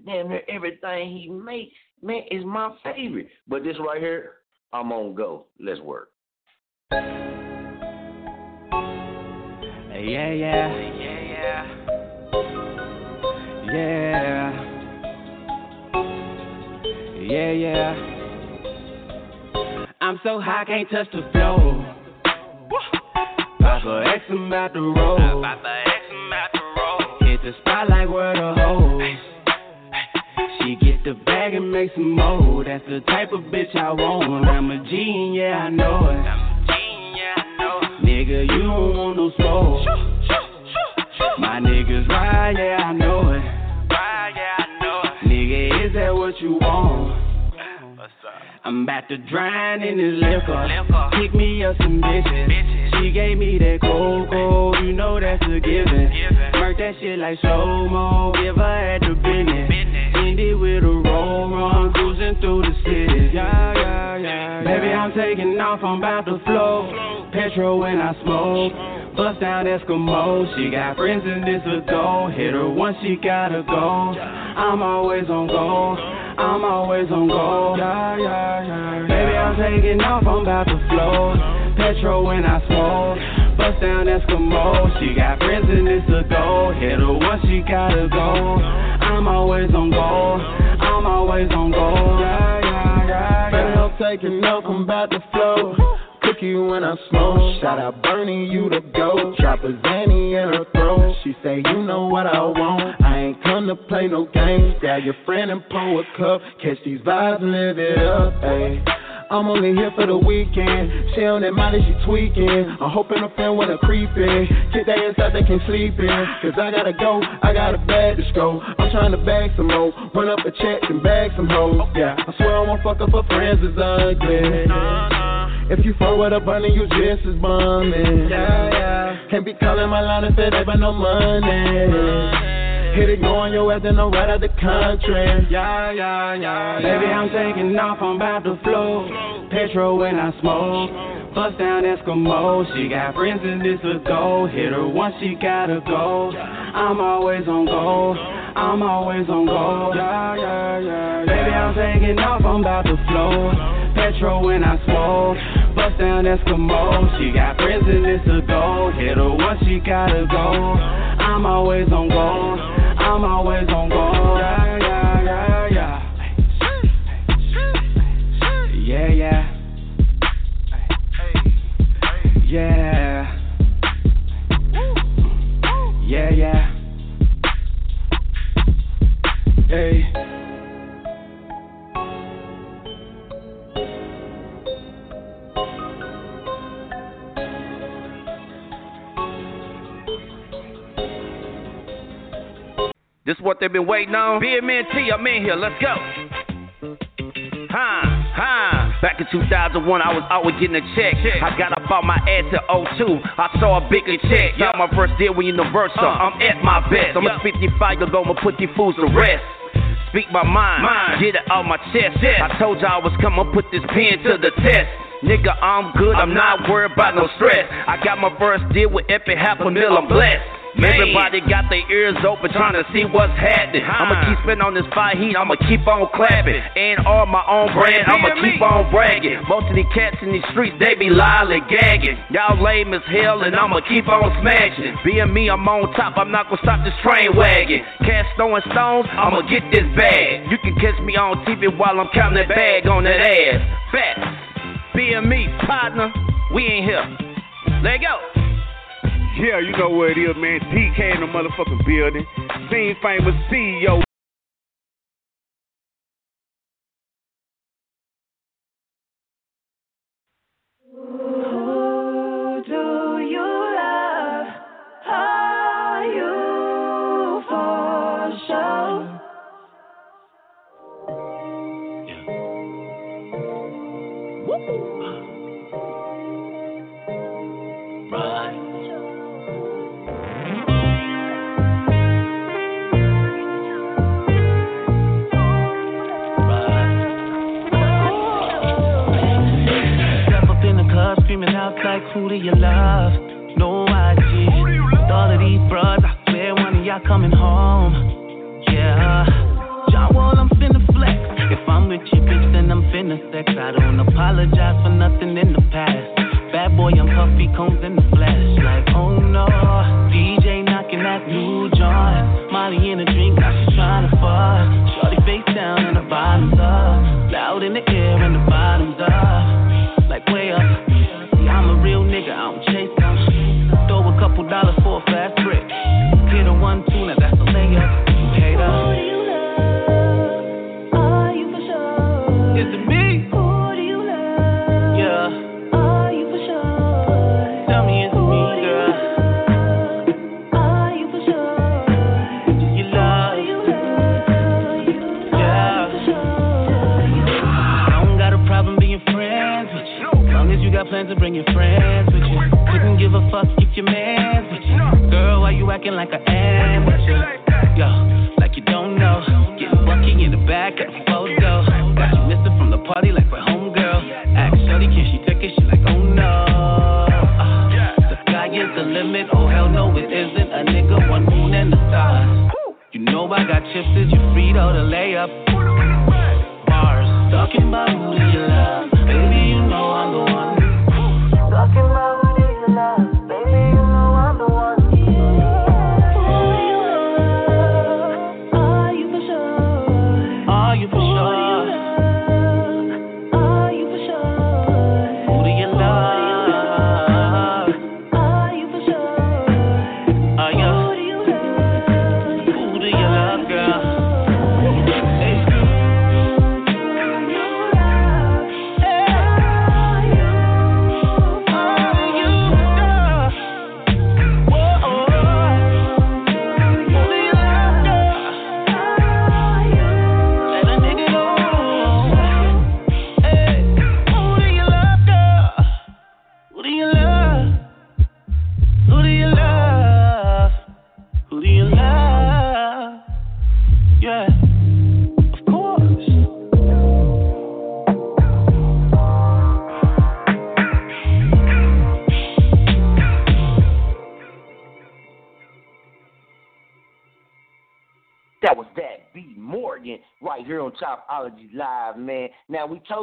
Damn near everything he make, man, is my favorite. But this right here, I'm on go. Let's work. Yeah, yeah. Yeah. Yeah, yeah. Yeah, yeah. I'm so high, can't touch the floor. Papa X, I'm about to roll. Hit the spot like where the hoe. She get the bag and make some more. That's the type of bitch I want. I'm a G, and yeah, I know it. Nigga, you don't want no smoke. My niggas ride, yeah, I know it. Nigga, is that what you want? I'm about to drown in this liquor. Pick me up some bitches. She gave me that cold, cold. You know that's a given. Murk that shit like slow mo. Give her at the business. End it with a roll run. Cruising through the city. Yeah, yeah, yeah. Baby, I'm taking off. I'm about to flow. Petrol when I smoke. Bust down Eskimo. She got friends in this a go. Hit her once, she gotta go. I'm always on go. I'm always on go. Yeah, yeah, yeah. Baby, I'm taking off. I'm about to flow. Petrol when I smoke. Bust down Eskimo. She got friends and it's a go. Hit her once, she gotta go. I'm always on go. I'm always on go. Yeah, yeah, yeah. Baby, I'm taking off. I'm about to flow. Cookie when I smoke. Shout out Bernie, you the go. Drop a Zanny in her throat. She say, You know what I want. I ain't come to play no games. Grab your friend and pour a cup. Catch these vibes and live it up. Ayy. I'm only here for the weekend. She on that money, she tweaking. I'm hoping a friend wanna creep in. Kick that inside, they can sleep in. Cause I gotta go, I got a bag to go. I'm trying to bag some more. Run up a check and bag some hoes. Yeah, I swear I won't fuck up her friends is ugly. If you fuck with a bunny, you just as bumming. Yeah, yeah. Can't be calling my line if it ain't no money. Hit it, go on your ass, then I'm right out the country. Yeah, yeah, yeah. Baby, I'm taking off, I'm about to flow. Petrol when I smoke. Bust down Eskimo. She got friends in this a go. Hit her once, she gotta go. I'm always on go. I'm always on go. Yeah, yeah, yeah. Baby, I'm taking off, I'm about to flow. Petrol when I smoke. Bust down Eskimo. She got friends in this a go. Hit her once, she gotta go. I'm always on go. I'm always on go. Yeah, yeah, yeah, yeah. Yeah, yeah. Yeah. Yeah, yeah. Hey. This is what they've been waiting on. BMNT, I'm in here. Let's go. Huh, huh. Back in 2001, I was always getting a check. I got up on my ad to 02. I saw a bigger check. Got my first deal with Universal. Uh-huh. I'm at my best. I'm a 55 year old, I'ma put these fools to rest. Speak my mind, get it out my chest. I told y'all I was coming, put this pen to the test. Nigga, I'm good, I'm not worried about no stress. I got my first deal with Epic, half a mil, I'm blessed. Everybody got their ears open trying to see what's happening. I'ma keep spitting on this fire heat, I'ma keep on clapping. And all my own brand, I'ma keep on bragging. Most of these cats in these streets, they be lollygagging. Y'all lame as hell, and I'ma keep on smashing. Being me, I'm on top, I'm not gonna stop this train wagon. Cats throwing stones, I'ma get this bag. You can catch me on TV while I'm counting that bag on that ass. Fat. Being me, partner, we ain't here. Let go. Yeah, you know where it is, man. DK in the motherfucking building. Scene famous CEO. Who who do you love? No IG. All of these bros, I swear one of y'all coming home. Yeah. John Wall, I'm finna flex. If I'm with you, bitch, then I'm finna sex. I don't apologize for nothing in the past. Bad boy, I'm puffy combs in the flesh. Like, oh no. DJ knocking that new joint. Molly in a drink, now she's trying to fuck. Shorty face down and the bottoms up. Loud in the air nigga, I don't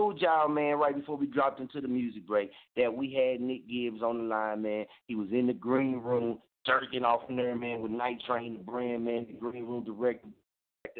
told y'all, man, right before we dropped into the music break, that we had Nick Gibbs on the line, man. He was in the green room, jerking off in there, man, with Night Train, the brand, man, the green room director,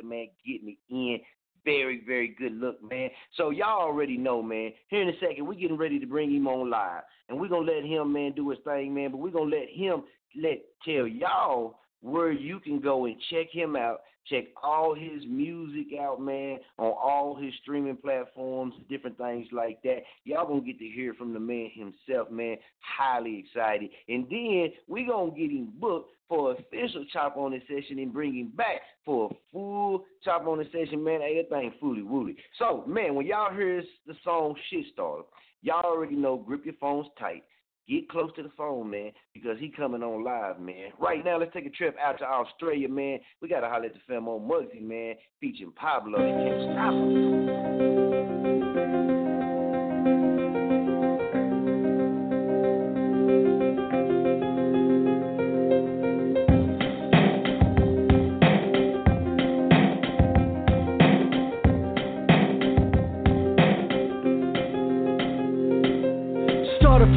man, getting it in. Very, very good look, man. So y'all already know, man. Here in a second, we're getting ready to bring him on live, and we're gonna let him, man, do his thing, man. But we're gonna let him let tell y'all where you can go and check him out. Check all his music out, man, on all his streaming platforms, different things like that. Y'all gonna get to hear from the man himself, man. Highly excited. And then we gonna get him booked for official chop on the session and bring him back for a full chop on the session, man. Hey, that thing fully woolly. So, man, when y'all hear the song Shit Starter, y'all already know grip your phones tight. Get close to the phone, man, because he coming on live, man. Right now, let's take a trip out to Australia, man. We got to holler at the film on Muggsy, man, featuring Pablo. You can't stop him.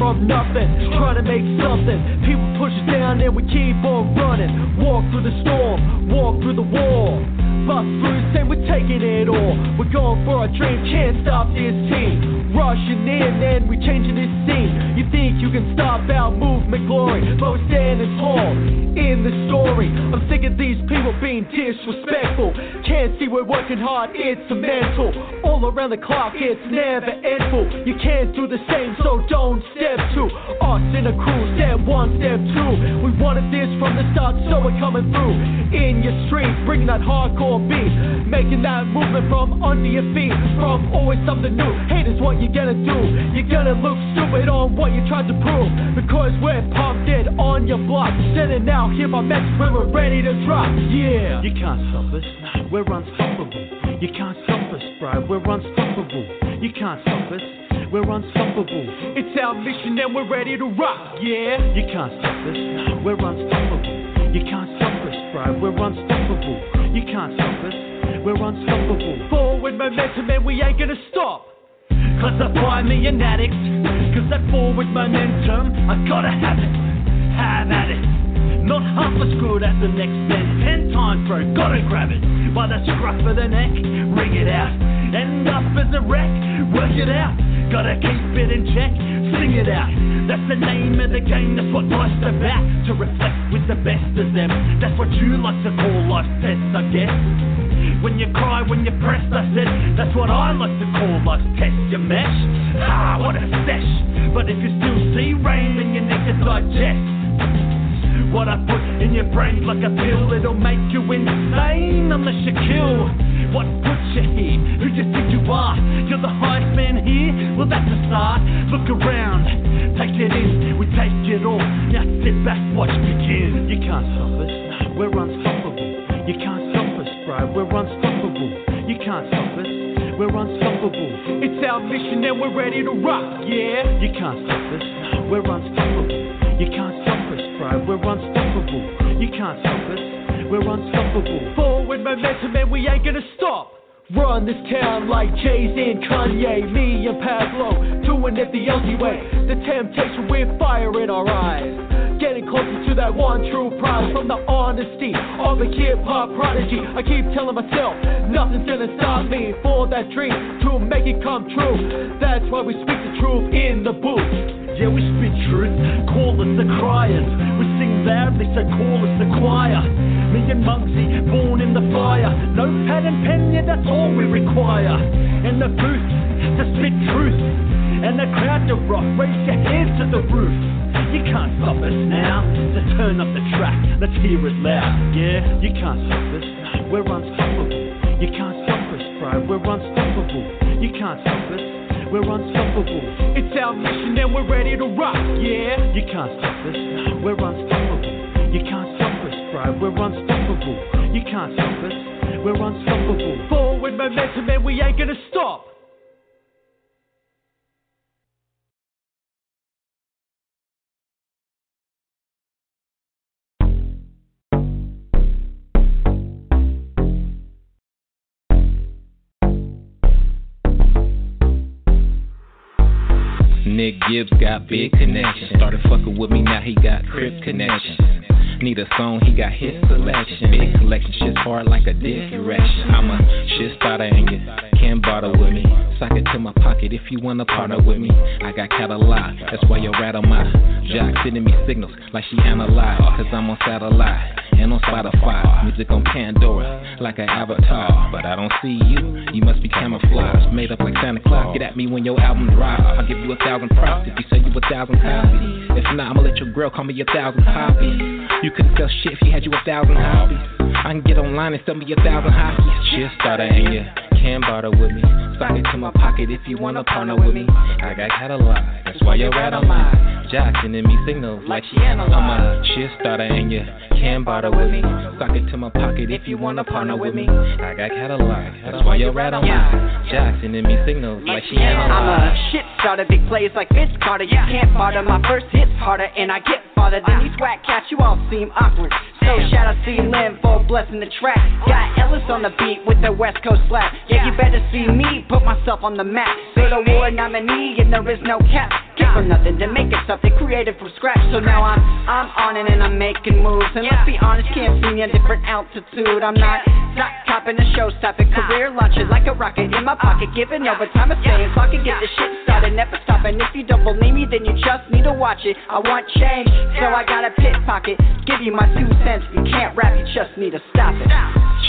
From nothing, trying to make something. People push us down and we keep on running. Walk through the storm, walk through the wall. Bust through, say we're taking it all. We're going for our dream, can't stop this team. Rushing in and we're changing this scene. You think you can stop our movement glory, but we're standing tall in the story. I'm sick of these people being disrespectful. Can't see we're working hard, it's a mental. All around the clock, it's never endful. You can't do the same, so don't step two. Us in a crew, step one, step two. We wanted this from the start, so we're coming through. In your streets, bringing that hardcore beat. Making that movement from under your feet. From always something new. Haters, what you gonna do? You're gonna look stupid on what you tried to prove. Because we're pumped in on your block. Standing now, hear my message when we're ready to drop. Yeah. You can't stop us, we're unstoppable. You can't stop us, bro, we're unstoppable. You can't stop us, we're unstoppable. It's our mission and we're ready to rock. Yeah. You can't stop us, we're unstoppable. You can't stop us, bro, we're unstoppable. Can't we're unstoppable. Forward momentum and we ain't gonna stop. Classify me an addict, cause that forward momentum, I gotta have it, have at it. Not half as good as the next man, ten times bro, gotta grab it. By the scruff of the neck, ring it out. End up as a wreck, work it out. Gotta keep it in check, sing it out. That's the name of the game, that's what life's about. To reflect with the best of them, that's what you like to call life's test, I guess. When you cry, when you're pressed, I said, that's what I like to call life's test, you mesh. Ah, what a sesh. But if you still see rain, then you need to digest. What I put in your brain like a pill, it'll make you insane unless you kill. What puts you here? Who do you think you are? You're the highest man here? Well, that's a start. Look around, take it in, we take it all. Now sit back, watch begin. You can't stop us, we're unstoppable. You can't stop us, bro, we're unstoppable. You can't stop us, we're unstoppable. It's our mission and we're ready to rock, yeah. You can't stop us, we're unstoppable. You can't we're unstoppable. You can't stop us, we're unstoppable. Forward momentum and we ain't gonna stop. Run this town like Jay-Z and Kanye, me and Pablo, doing it the Aussie way. The temptation with fire in our eyes. Getting closer to that one true prize from the honesty of a hip hop prodigy. I keep telling myself, nothing's gonna stop me for that dream to make it come true. That's why we speak the truth in the booth. Yeah, we spit truth, call us the criers. We sing loudly, so call us the choir. Me and Muggsy, born in the fire. No pad and pen, yeah, that's all we require. And the booth to spit truth. And the crowd to rock, raise your hands to the roof. You can't stop us now, so turn up the track, let's hear it loud. Yeah, you can't stop us, we're unstoppable. You can't stop us, bro, we're unstoppable. You can't stop us, we're unstoppable. It's our mission and we're ready to rock. Yeah, you can't stop us, we're unstoppable. You can't stop us, bro, we're unstoppable. You can't stop us, we're unstoppable. Forward momentum and we ain't gonna stop. Nick Gibbs got big connections. Started fucking with me, now he got crib connections. Need a song, he got his selection. Big collection, shit's hard like a dick erection. I'm a shit starter and you can't bother with me. Sock it to my pocket if you wanna partner with me. I got catalog, that's why you rattle my jock sending me signals like she analyzed. Cause I'm on satellite and on Spotify. Music on Pandora like an avatar. But I don't see you, you must be camouflaged. Made up like Santa Claus. Get at me when your album drops. I'll give you a thousand props if you sell you a thousand copies. If not, I'ma let your girl call me a thousand copies. You couldn't sell shit if you had you a thousand hobbies. I can get online and sell me a thousand hobbies. Shit starter and you can barter with me. Sock it to my pocket if you wanna partner with me. I got catalog, that's why you're at on mine. Jock sending me signals like she analyzed. I'm a shit starter and you can barter with me. Sock it to my pocket if you wanna partner with me. I got catalog, that's why you're right on mine. Jock sending me signals like she I'm a shit starter, big plays like Vince Carter. You can't bother, my first hits harder, and I get farther than these whack cats. You all seem awkward. So shout out to Lynn, for blessing the track. Got Ellis on the beat with the West Coast slap. Yeah, you better see me put myself on the map. Good award nominee, and there is no cap. Get for nothing to make it something created from scratch. So now I'm I'm on it and I'm making moves. And let's be honest, can't see me a different altitude. I'm not not copping a show stopping career launching like a rocket in my pocket, giving overtime a staying so I can get this shit started, never stopping. If you don't believe me, then you just need to watch it. I want change, so I got a pit pocket. Give you my two cents. If you can't rap, you just need to stop it.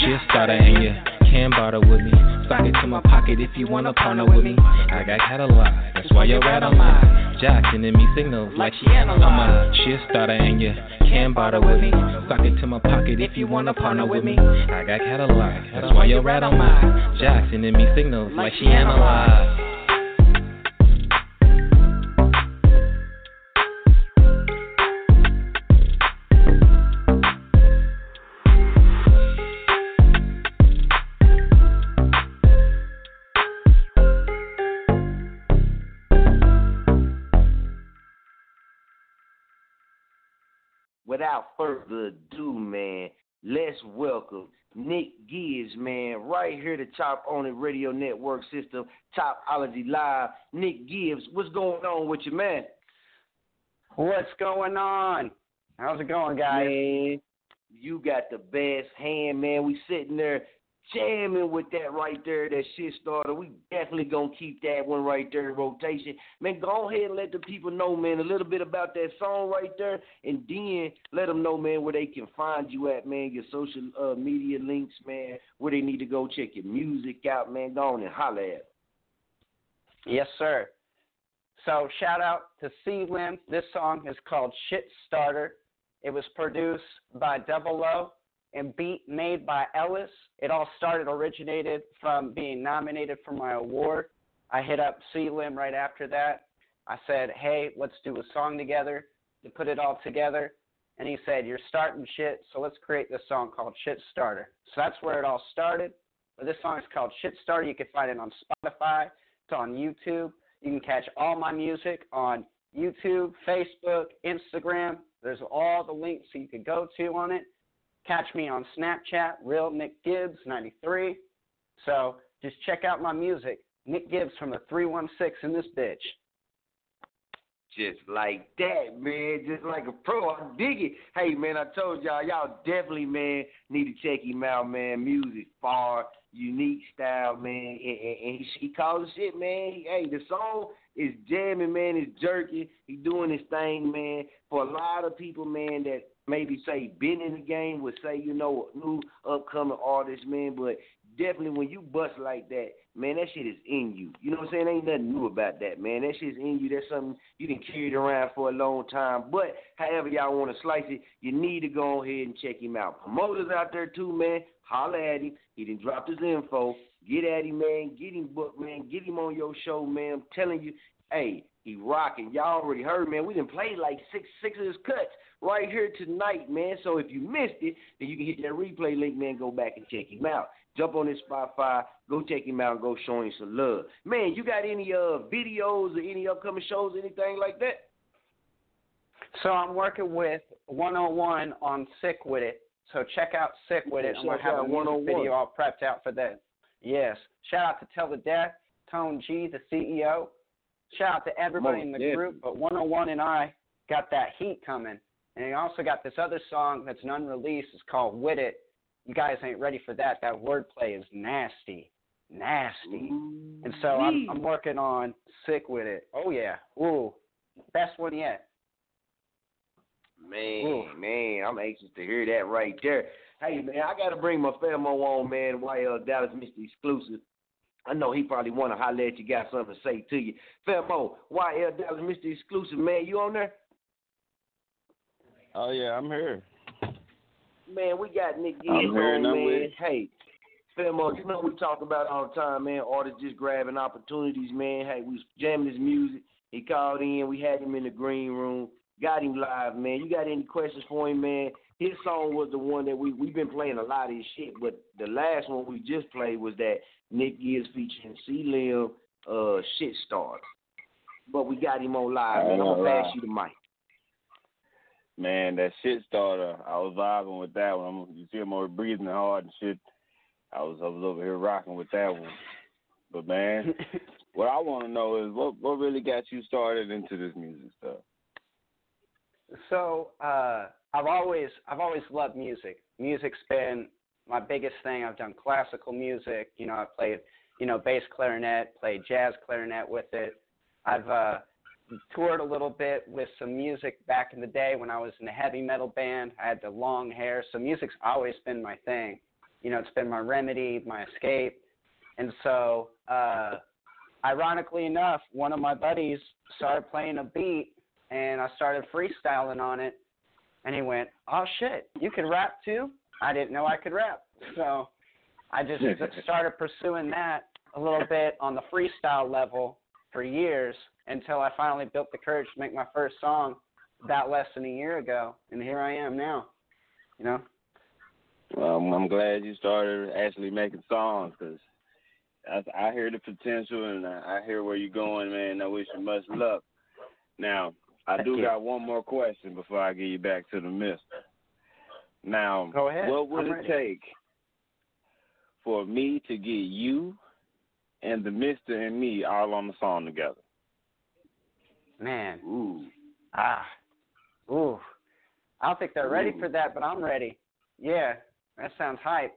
Shit started and you can barter with me. Sock it to my pocket if you wanna partner with me. I got catalog, that's why you're right on mine. Jock sending me signals like she analyzed. I'm a shit starter and you can barter with me. Sock it to my pocket if you wanna partner with me. I got catalog, that's why you're right on mine. Jock sending me signals like she analyzed. Without further ado, man, let's welcome Nick Gibbs, man, right here to Chop On It Radio Network System, Chopology Live. Nick Gibbs, what's going on with you, man? What's going on? How's it going, guys? Man, you got the best hand, man. We sitting there jamming with that right there, that shit starter. We definitely gonna keep that one right there in rotation. Man, go ahead and let the people know, man, a little bit about that song right there, and then let them know, man, where they can find you at, man, your social uh, media links, man, where they need to go check your music out, man. Go on and holler at. Yes, sir. So shout out to C Lim. This song is called Shit Starter. It was produced by Double O and beat made by Ellis. It all started, originated from being nominated for my award. I hit up C Lim right after that. I said, hey, let's do a song together to put it all together. And he said, you're starting shit, so let's create this song called Shit Starter. So that's where it all started. But this song is called Shit Starter. You can find it on Spotify. It's on YouTube. You can catch all my music on YouTube, Facebook, Instagram. There's all the links so you can go to on it. Catch me on Snapchat, Real Nick Gibbs 93. So just check out my music. Nick Gibbs from the 316 in this bitch. Just like that, man. Just like a pro. I dig it. Hey, man, I told y'all, y'all definitely, man, need to check him out, man. Music, far, unique style, man. And, and, and he, he calls shit, man. Hey, the song is jamming, man. It's jerky. He doing his thing, man. For a lot of people, man, that maybe say been in the game would say, you know, new upcoming artist, man. But definitely when you bust like that, man, that shit is in you. You know what I'm saying? Ain't nothing new about that, man. That shit's in you. That's something you done carried around for a long time. But however y'all want to slice it, you need to go ahead and check him out. Promoters out there too, man. Holler at him. He didn't drop his info. Get at him, man. Get him booked, man. Get him on your show, man. I'm telling you, hey, he rocking. Y'all already heard, man. We didn't play like six six of his cuts right here tonight, man. So if you missed it, then you can hit that replay link, man. Go back and check him out. Jump on his Spotify. Go check him out and go show him some love. Man, you got any uh videos or any upcoming shows, anything like that? So I'm working with 101 on Sick With It. So check out Sick With It. I'm going to have a music video all prepped out for that. Yes. Shout out to Till the Death, Tone G, the CEO. Shout out to everybody in the definitely. group. But 101 and I got that heat coming. And I also got this other song that's an unreleased. It's called With It. You guys ain't ready for that. That wordplay is nasty. Nasty. And so I'm, I'm working on Sick With It. Oh, yeah. Ooh. Best one yet. Man, man, I'm anxious to hear that right there. Hey, man, I got to bring my Famo on, man. YL Dallas Mr. Exclusive. I know he probably want to holler at you, got something to say to you. Famo, YL Dallas Mr. Exclusive, man, you on there? Oh yeah, I'm here. Man, we got Nick Gibbs I'm here and on, man. Hey, Famo, you know we talk about all the time, man. Artists just grabbing opportunities, man. Hey, we was jamming his music. He called in. We had him in the green room. Got him live, man. You got any questions for him, man? His song was the one that we we've been playing a lot of his shit, but the last one we just played was that Nick Gibbs featuring C Lim, uh, shit starter. But we got him on live, man. I'm gonna Alright. pass you the mic. Man, that shit starter, I was vibing with that one. I'm, you see him over breathing hard and shit. I was I was over here rocking with that one. But man, what I want to know is what what really got you started into this music stuff. So uh, I've always I've always loved music. Music's been my biggest thing. I've done classical music. You know, I've played you know bass clarinet, played jazz clarinet with it. I've uh, toured a little bit with some music back in the day when I was in a heavy metal band. I had the long hair, so music's always been my thing. You know, it's been my remedy, my escape. And so, uh, ironically enough, one of my buddies started playing a beat and I started freestyling on it. And he went, "Oh shit, you can rap too?" I didn't know I could rap, so I just started pursuing that a little bit on the freestyle level for years until I finally built the courage to make my first song about less than a year ago, and here I am now. You know. Well, I'm, I'm glad you started actually making songs because I, I hear the potential and I, I hear where you're going, man. I wish you much luck. Now, I do got one more question before I get you back to the mister. Now, Go ahead. what would I'm it ready. take for me to get you and the mister and me all on the song together? Man. Ooh. Ah. Ooh. I don't think they're ready for that, but I'm ready. Yeah, that sounds hype.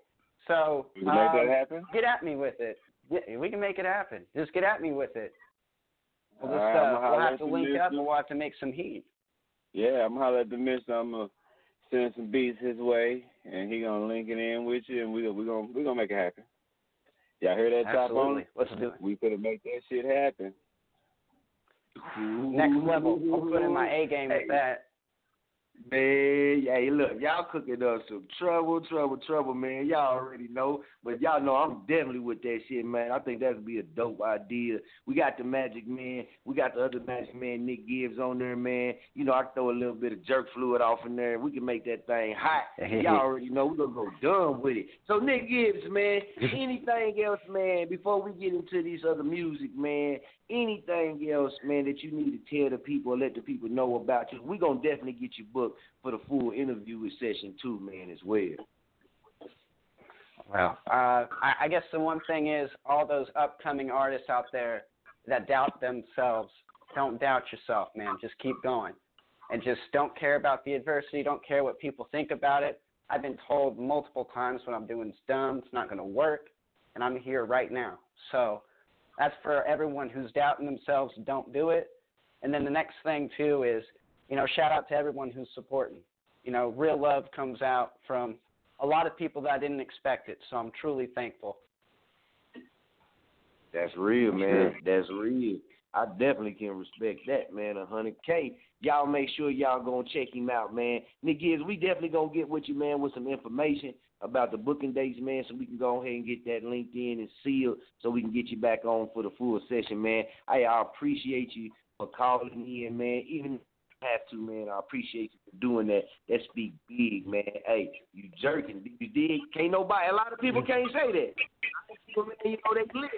So make that um, happen? Get at me with it. Yeah, we can make it happen. Just get at me with it. We'll, All right, uh, we'll have to link up and we'll have to make some heat. Yeah, I'm gonna holler at the mister. I'm gonna send some beats his way, and he gonna link it in with you, and we we gonna we gonna make it happen. Y'all hear that? Top on Absolutely. Let's do it. We gonna make that shit happen. Next level. I'll put in my A game with that. Man, hey, look, y'all cooking up some trouble, trouble, trouble, man. Y'all already know, but y'all know I'm definitely with that shit, man. I think that'd be a dope idea. We got the Magic Man, we got the other Magic Man, Nick Gibbs, on there, man. You know, I throw a little bit of jerk fluid off in there. We can make that thing hot. y'all already know we're gonna go dumb with it. So Nick Gibbs, man, anything else, man? Before we get into these other music, man, anything else, man, that you need to tell the people, let the people know about you? we're gonna definitely get you booked for the full interview with session too, man, as well. Well, uh, I, I guess the one thing is all those upcoming artists out there that doubt themselves, don't doubt yourself, man. Just keep going. And just don't care about the adversity, don't care what people think about it. I've been told multiple times when I'm doing is dumb, it's not going to work, and I'm here right now. So that's for everyone who's doubting themselves, don't do it. And then the next thing, too, is, you know, shout out to everyone who's supporting. You know, real love comes out from a lot of people that I didn't expect it, so I'm truly thankful. That's real, man. That's real. I definitely can respect that, man. A hundred K. Y'all make sure y'all gonna check him out, man. Nick Gibbs, we definitely gonna get with you, man, with some information about the booking dates, man, so we can go ahead and get that linked in and sealed so we can get you back on for the full session, man. I, I appreciate you for calling in, man. Even have to, man, I appreciate you for doing that. That speak big, man. Hey, you jerking. You did. Can't nobody, a lot of people can't say that. You know, they live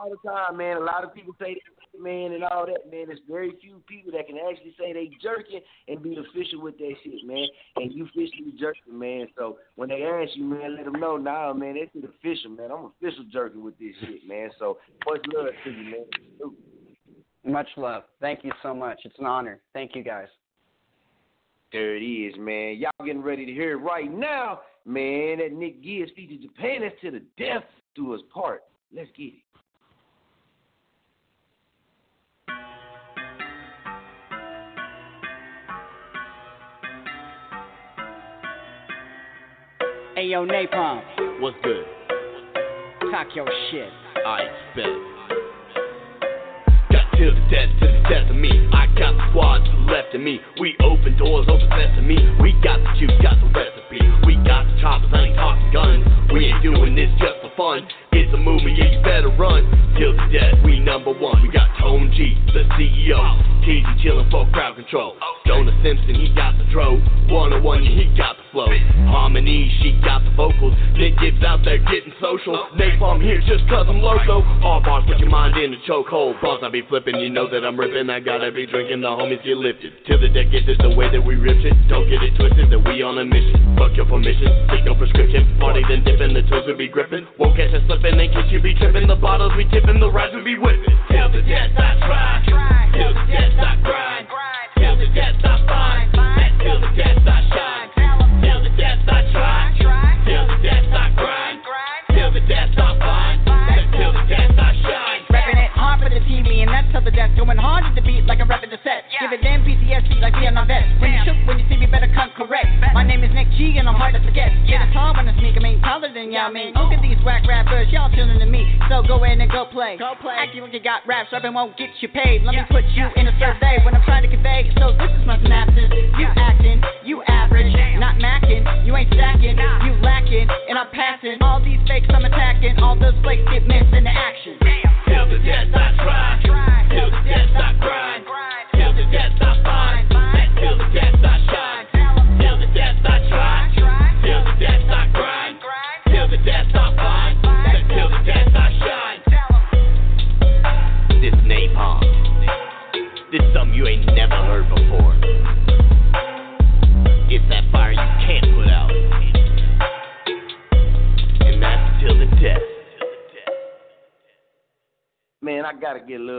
all the time, man. A lot of people say that, man, and all that, man. There's very few people that can actually say they jerking and be official with that shit, man. And you officially jerking, man. So when they ask you, man, let them know, nah, man, that's it official, man. I'm official jerking with this shit, man. So much love to you, man. Much love. Thank you so much. It's an honor. Thank you, guys. There it is, man. Y'all getting ready to hear it right now, man. That Nick Gibbs featured Japan. That's to the death do us part. Let's get it. Hey yo, Napalm, What's good? talk your shit. I bet. Got till the death, to the death of me. I got the squad to the left of me. We open doors, open sesame. We got the juice, got the recipe. We got the choppers, I ain't talking guns. We ain't doing this just for fun. It's a movement, yeah, you better run. Till the death, we number one. We got Tone G, the CEO. TZ chillin' for crowd control. Jonah Simpson, he got the dro. 101, yeah, he got the flow. Harmony, she got the vocals. Nick Gibbs out there getting social. Napalm here just cause I'm loco. All bars put your mind in a chokehold. Bars I be flipping, you know that I'm ripping. I gotta be drinking, the homies get lifted. Till the deck gets it the way that we ripped it. Don't get it twisted that we on a mission. Fuck your permission, take no prescription. Party then dipping, the toes we be gripping. Won't catch us slipping, catch you be tripping. The bottles we tipping, the rides we be whipping. Till the death I try. Till the death I grind. Till the death I find. Till the death I shine. Death. Going hard at the beat like I'm repping the set. Give it them PTSD like we on our vest. When you shook, when you see me, better come correct. My name is Nick G, and I'm hard to forget. Yeah, it's hard when I sneak, I mean, taller than y'all mean. Look at these whack rappers, y'all tuning to me. So go in and go play. Go play. Acting like you got raps, rapping won't get you paid. Let me put you in a survey when I'm trying to convey. So this is my synopsis. You acting, you average, not macking. You ain't stacking, you lacking, and I'm passing. All these fakes I'm attacking. All those flakes get missed in the action. Till the death I try. Till the death I grind. Till the death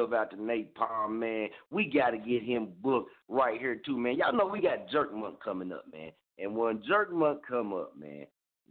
love out to Napalm, man. We gotta get him booked right here too, man. Y'all know we got Jerk Month coming up, man. And when Jerk Month come up, man,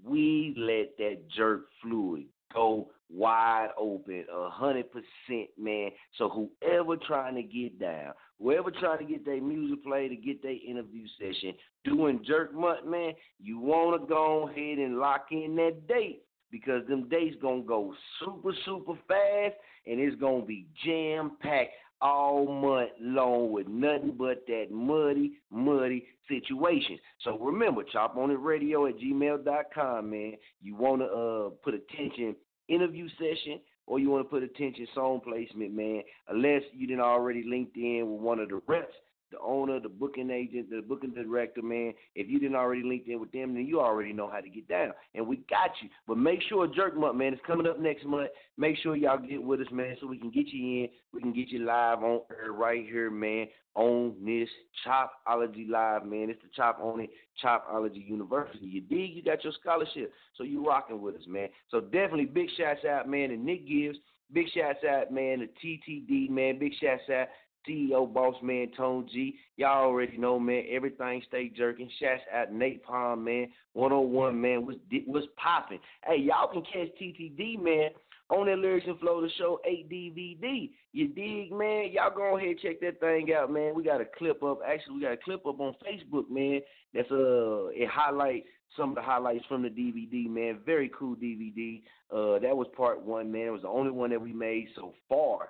we let that jerk fluid go wide open, a hundred percent, man. So whoever trying to get down, whoever trying to get their music played to get their interview session, doing Jerk Month, man, you wanna go ahead and lock in that date because them days gonna go super, super fast and it's gonna be jam packed. all month long with nothing but that muddy, muddy situation. So remember, chop on it radio at gmail.com, man. You want to uh, put attention interview session or you want to put attention song placement, man, unless you didn't already linked in with one of the reps the owner, the booking agent, the booking director, man. If you didn't already link in with them, then you already know how to get down. And we got you. But make sure Jerk Month, man, it's coming up next month. Make sure y'all get with us, man, so we can get you in. We can get you live on air right here, man, on this Chopology Live, man. It's the Chop on it, Chopology University. You dig? You got your scholarship. So you rocking with us, man. So definitely big shouts out, man, to Nick Gibbs. Big shouts out, man, to TTD, man. Big shouts out CEO Boss Man Tone G. Y'all already know, man. Everything stay jerking. Shouts out Napalm, man. 101, man. What's what's popping? Hey, y'all can catch TTD, man, on that Lyrics and Flow the Show 8 DVD. You dig, man? Y'all go ahead and check that thing out, man. We got a clip up. Actually, we got a clip up on Facebook, man. That's uh, it highlights some of the highlights from the DVD, man. Very cool DVD. Uh, that was part one, man. It was the only one that we made so far.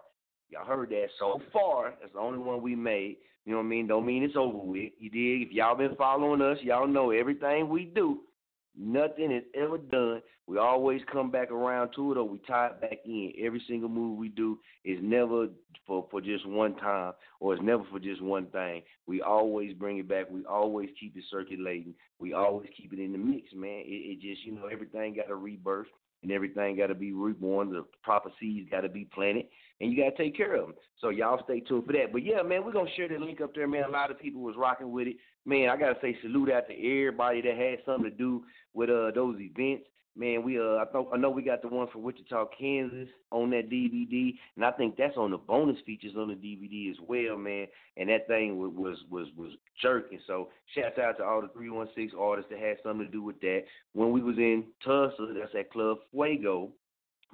Y'all heard that so far. That's the only one we made. You know what I mean? Don't mean it's over with. You dig? If y'all been following us, y'all know everything we do. Nothing is ever done. We always come back around to it or we tie it back in. Every single move we do is never for, for just one time or it's never for just one thing. We always bring it back. We always keep it circulating. We always keep it in the mix, man. It, it just, you know, everything got a rebirth and everything got to be reborn. The proper seeds got to be planted, and you got to take care of them. So y'all stay tuned for that. But yeah, man, we're gonna share the link up there, man. A lot of people was rocking with it, man. I gotta say salute out to everybody that had something to do with uh those events. Man, we uh I thought I know we got the one from Wichita, Kansas on that DVD, and I think that's on the bonus features on the DVD as well, man. And that thing was was was, was jerking. So shouts out to all the three one six artists that had something to do with that. When we was in Tulsa, that's at Club Fuego.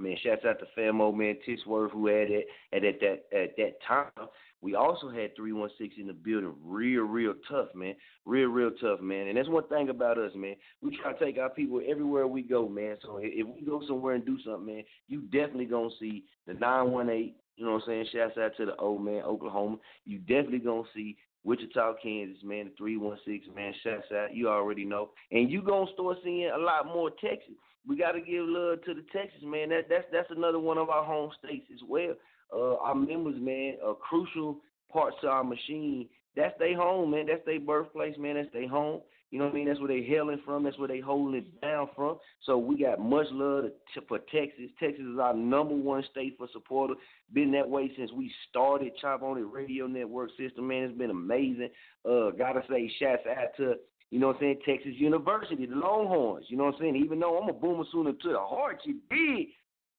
Man, shouts out to Famo, man, Tixworth, who had it at, at that at that time. We also had 316 in the building, real, real tough, man. Real, real tough, man. And that's one thing about us, man. We try to take our people everywhere we go, man. So if we go somewhere and do something, man, you definitely going to see the 918, you know what I'm saying? Shouts out to the old man, Oklahoma. You definitely going to see Wichita, Kansas, man, the 316, man, shouts out. You already know. And you going to start seeing a lot more Texas. We got to give love to the Texas, man. That, that's that's another one of our home states as well uh, our members, man, are crucial parts to our machine. That's their home, man. That's their birthplace, man. That's their home. You know what I mean? That's where they hailing from. That's where they holding it down from. So we got much love to, for Texas. Texas is our number one state for supporter. Been that way since we started Chop On It Radio Network system, man. It's been amazing. Uh, gotta say, shouts out to you know what I'm saying, Texas University, the Longhorns. You know what I'm saying? Even though I'm a boomer sooner to the heart, you did.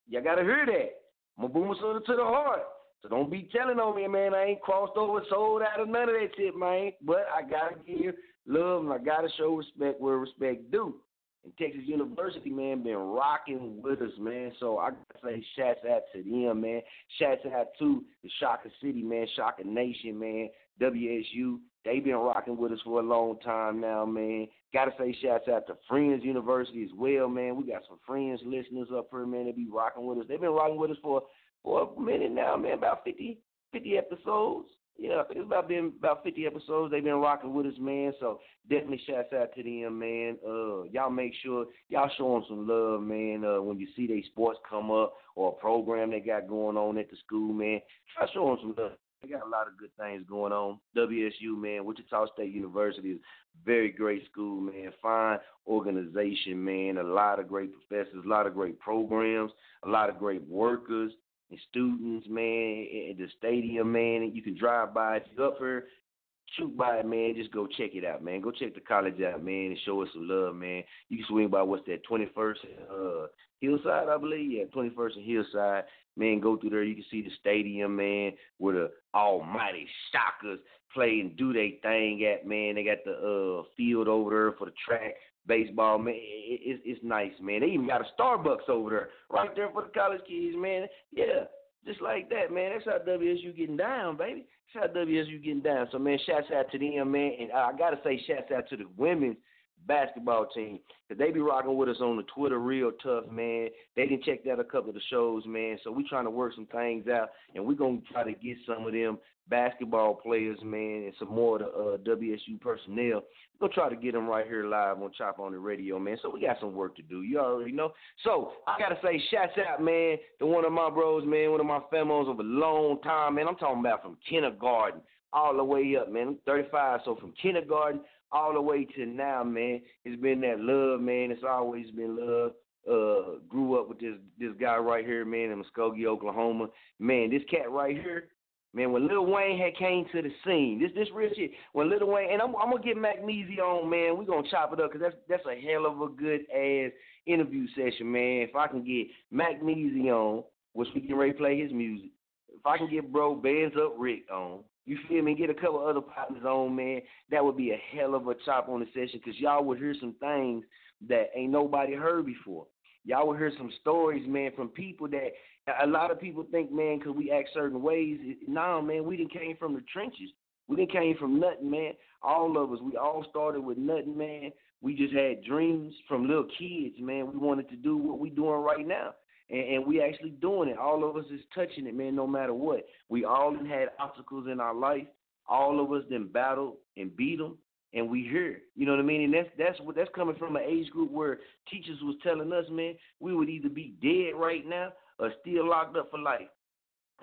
Y'all gotta hear that. I'm a boomer sooner to the heart. So don't be telling on me, man. I ain't crossed over, sold out of none of that shit, man. But I gotta give love and I gotta show respect where respect due. And Texas University, man, been rocking with us, man. So I gotta say shouts out to them, man. Shouts out to the Shocker City, man, Shocker Nation, man. WSU, They've been rocking with us for a long time now, man. Gotta say shouts out to Friends University as well, man. We got some friends listeners up here, man, that be rocking with us. They've been rocking with us for for a minute now, man, about 50, 50 episodes. Yeah, it's about been about fifty episodes. They've been rocking with us, man. So definitely shouts out to them, man. Uh, y'all make sure y'all show them some love, man. Uh, when you see they sports come up or a program they got going on at the school, man, try show them some love. They got a lot of good things going on. WSU, man, Wichita State University is very great school, man. Fine organization, man. A lot of great professors, a lot of great programs, a lot of great workers and students, man. At the stadium, man. You can drive by if you're up here. Shoot by it, man. Just go check it out, man. Go check the college out, man, and show us some love, man. You can swing by what's that, 21st uh, Hillside, I believe. Yeah, 21st and Hillside. Man, go through there. You can see the stadium, man, where the almighty Shockers play and do their thing at, man. They got the uh, field over there for the track baseball, man. It, it, it's nice, man. They even got a Starbucks over there, right there for the college kids, man. Yeah, just like that, man. That's how WSU getting down, baby. That's how WSU getting down. So, man, shouts out to them, man. And I got to say, shouts out to the women's basketball team. Cause they be rocking with us on the Twitter real tough, man. They didn't check out a couple of the shows, man. So we trying to work some things out, and we gonna try to get some of them basketball players, man, and some more of the uh, WSU personnel. We're gonna try to get them right here live on Chop On It Radio, man. So we got some work to do. You already know. So I gotta say, shouts out, man, to one of my bros, man, one of my famos of a long time, man. I'm talking about from kindergarten all the way up, man. I'm 35, so from kindergarten all the way to now, man, it's been that love, man. It's always been love. Uh, grew up with this this guy right here, man, in Muskogee, Oklahoma. Man, this cat right here, man. When Lil Wayne had came to the scene, this this real shit. When Lil Wayne and I'm, I'm gonna get Mac Measy on, man. We gonna chop it up because that's that's a hell of a good ass interview session, man. If I can get Mac Measy on, which we can replay his music. If I can get Bro Bands Up Rick on, you feel me? Get a couple other partners on, man. That would be a hell of a chop on the session because y'all would hear some things that ain't nobody heard before. Y'all would hear some stories, man, from people that a lot of people think, man, because we act certain ways. Nah, man, we didn't came from the trenches. We didn't came from nothing, man. All of us, we all started with nothing, man. We just had dreams from little kids, man. We wanted to do what we doing right now and, and we actually doing it. All of us is touching it, man. No matter what, we all had obstacles in our life. All of us then battled and beat them, and we here. You know what I mean? And that's that's what that's coming from an age group where teachers was telling us, man, we would either be dead right now or still locked up for life.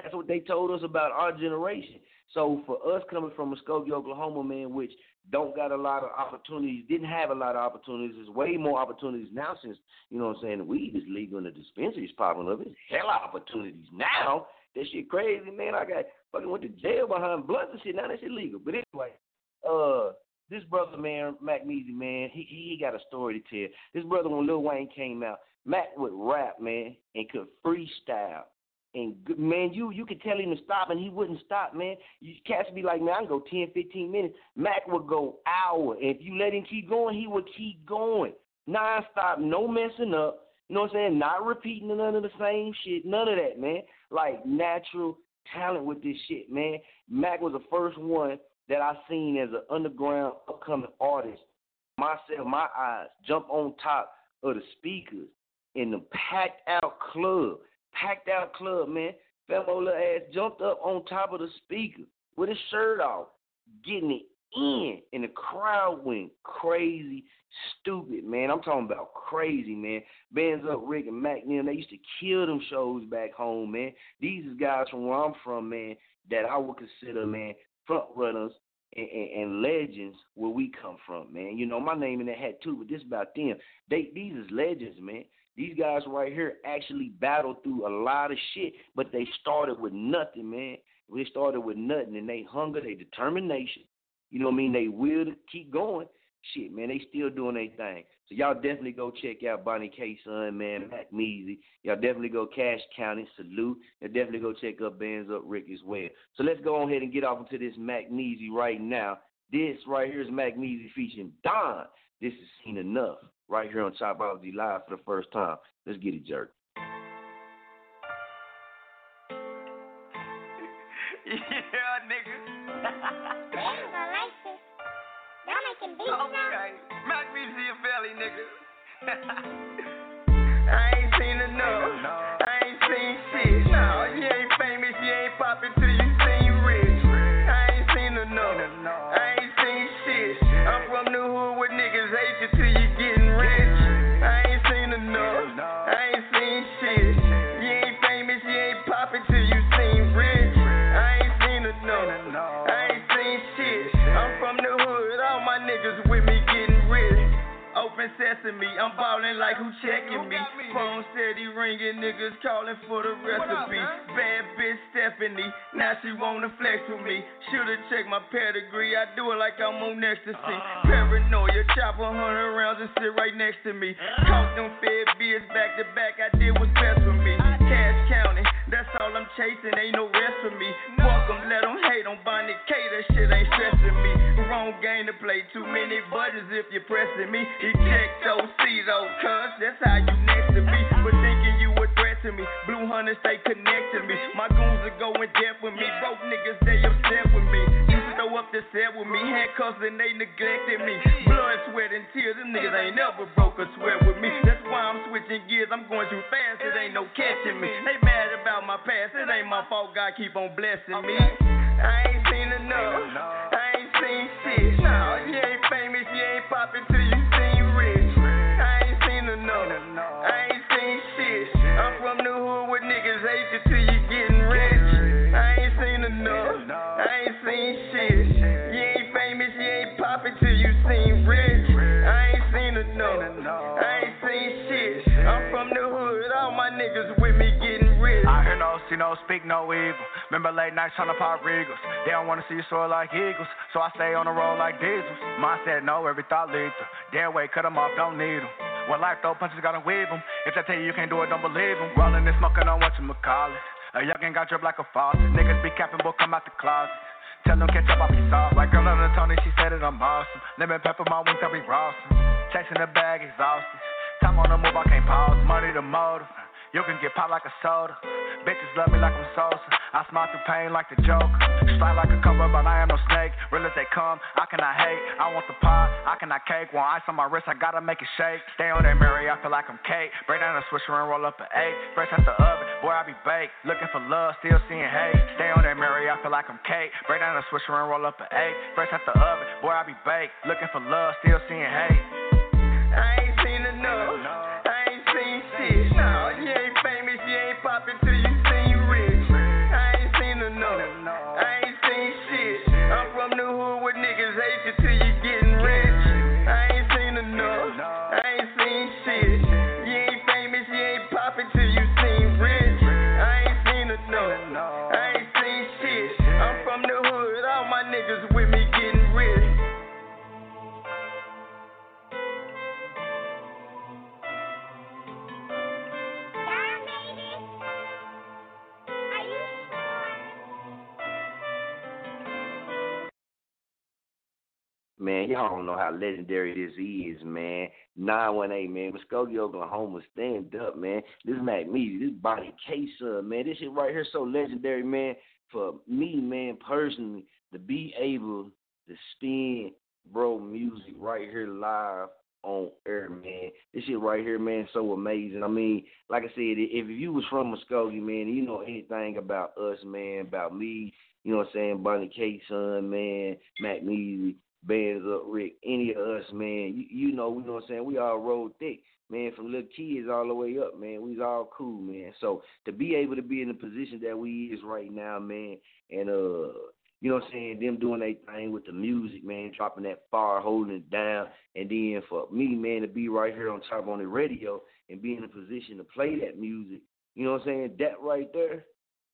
That's what they told us about our generation. So for us coming from Muskogee, Oklahoma, man, which don't got a lot of opportunities, didn't have a lot of opportunities. There's way more opportunities now since, you know what I'm saying, weed is legal and the dispensaries popping up. There's hell opportunities now. That shit crazy, man. I got fucking went to jail behind blunts and shit. Now that shit legal. But anyway, uh, this brother, man, Mac Measy, man, he he got a story to tell. This brother, when Lil Wayne came out, Mac would rap, man, and could freestyle. And man, you you could tell him to stop, and he wouldn't stop, man. You cats be like, man, I can go 10, 15 minutes. Mac would go hour. And if you let him keep going, he would keep going. Non-stop, no messing up. You know what I'm saying? Not repeating none of the same shit. None of that, man. Like natural talent with this shit, man. Mac was the first one that I seen as an underground upcoming artist. Myself, my eyes jump on top of the speakers in the packed out club packed out club, man. Femo little ass jumped up on top of the speaker with his shirt off, getting it in, and the crowd went crazy, stupid, man. I'm talking about crazy, man. Bands up Rick and Mac, they used to kill them shows back home, man. These is guys from where I'm from, man, that I would consider, man, front runners and, and, and, legends where we come from, man. You know, my name in that hat too, but this about them. They these is legends, man. These guys right here actually battled through a lot of shit, but they started with nothing, man. They started with nothing, and they hunger, they determination. You know what I mean? They will to keep going. Shit, man, they still doing their thing. So y'all definitely go check out Bonnie K. Son, man, Mac Measy. Y'all definitely go Cash County, salute. And definitely go check up Bands Up Rick as well. So let's go ahead and get off into this Mac Measy right now. This right here is Mac Measy featuring Don. This is seen enough right here on Chopology Live for the first time. Let's get it, jerk. yeah, nigga. Damn, I like this. Y'all making beats okay. now? Mac Measy and Valley, nigga. Sesame, I'm ballin' like who checking me. Phone steady ringing, niggas calling for the recipe. Bad bitch Stephanie, now she wanna flex with me. Shoulda checked my pedigree, I do it like I'm on ecstasy. Paranoia, chop a hundred rounds and sit right next to me. Caught them fed beers back to back, I did what's best for me. Cash counting, that's all I'm chasing, ain't no rest for me. Fuck them, let them hate on Bonnie K, that shit ain't stressing game to play, too many buttons if you're pressing me. Eject OC though, oh, cuz that's how you next to me. But thinking you a threat to me, Blue Hunters stay connected me. My goons are going deaf with me, broke niggas they upset with me. You throw up the sat with me, handcuffs and they neglected me. Blood, sweat, and tears, them niggas ain't never broke a sweat with me. That's why I'm switching gears, I'm going too fast, it ain't no catching me. They mad about my past, it ain't my fault, God keep on blessing me. I ain't seen enough, I ain't seen enough, I ain't seen shit. I'm from the hood with niggas hate you you getting rich. I ain't seen enough, I ain't seen shit. You ain't famous, you ain't poppin' you seen rich. I ain't seen enough, I ain't seen shit. I'm from the hood, all my niggas with me see no, speak no evil. Remember late nights trying to pop regals. They don't wanna see you soar like eagles, so I stay on the road like diesels. Mine said no, every thought lethal. Damn way, cut 'em off, don't need 'em. When life throw punches, gotta weave 'em. If they tell you you can't do it, don't believe 'em. Rolling and smoking on what you call it. A youngin' got drip like a faucet. Niggas be capping, boy, come out the closet. Tell them catch up, I be soft. Like girl on the Tony, she said it, I'm awesome. Lemon pepper, my wings, I be rawsome. Chasing the bag, exhausted. Time on the move, I can't pause. Money the motive. You can get popped like a soda. Bitches love me like I'm Sosa. I smile through pain like the Joker. Slide like a cover, but I am no snake. Real as they come, I cannot hate. I want the pot, I cannot cake. Want ice on my wrist, I gotta make it shake. Stay on that Mary, I feel like I'm cake. Break down the swisher and roll up an eight. Fresh out the oven, boy, I be baked. Looking for love, still seeing hate. Stay on that Mary, I feel like I'm cake. Break down the swisher and roll up an eight. Fresh out the oven, boy, I be baked. Looking for love, still seeing hate. I ain't Man, y'all don't know how legendary this is, man. 918, man. Muskogee, Oklahoma, stand up, man. This is Mac Measy, this Bonnie K son, man. This shit right here so legendary, man. For me, man, personally, to be able to spin bro music right here live on air, man. This shit right here, man, so amazing. I mean, like I said, if you was from Muskogee, man, you know anything about us, man, about me, you know what I'm saying, Bonnie K son, man, Mac Measy, Bands Up Rick, any of us, man, you, you know, you know what I'm saying, we all roll thick, man, from little kids all the way up, man. We's all cool, man. So to be able to be in the position that we is right now, man, and uh you know what I'm saying, them doing their thing with the music, man, dropping that fire, holding it down, and then for me, man, to be right here on Chop On It Radio and be in a position to play that music, you know what I'm saying, that right there,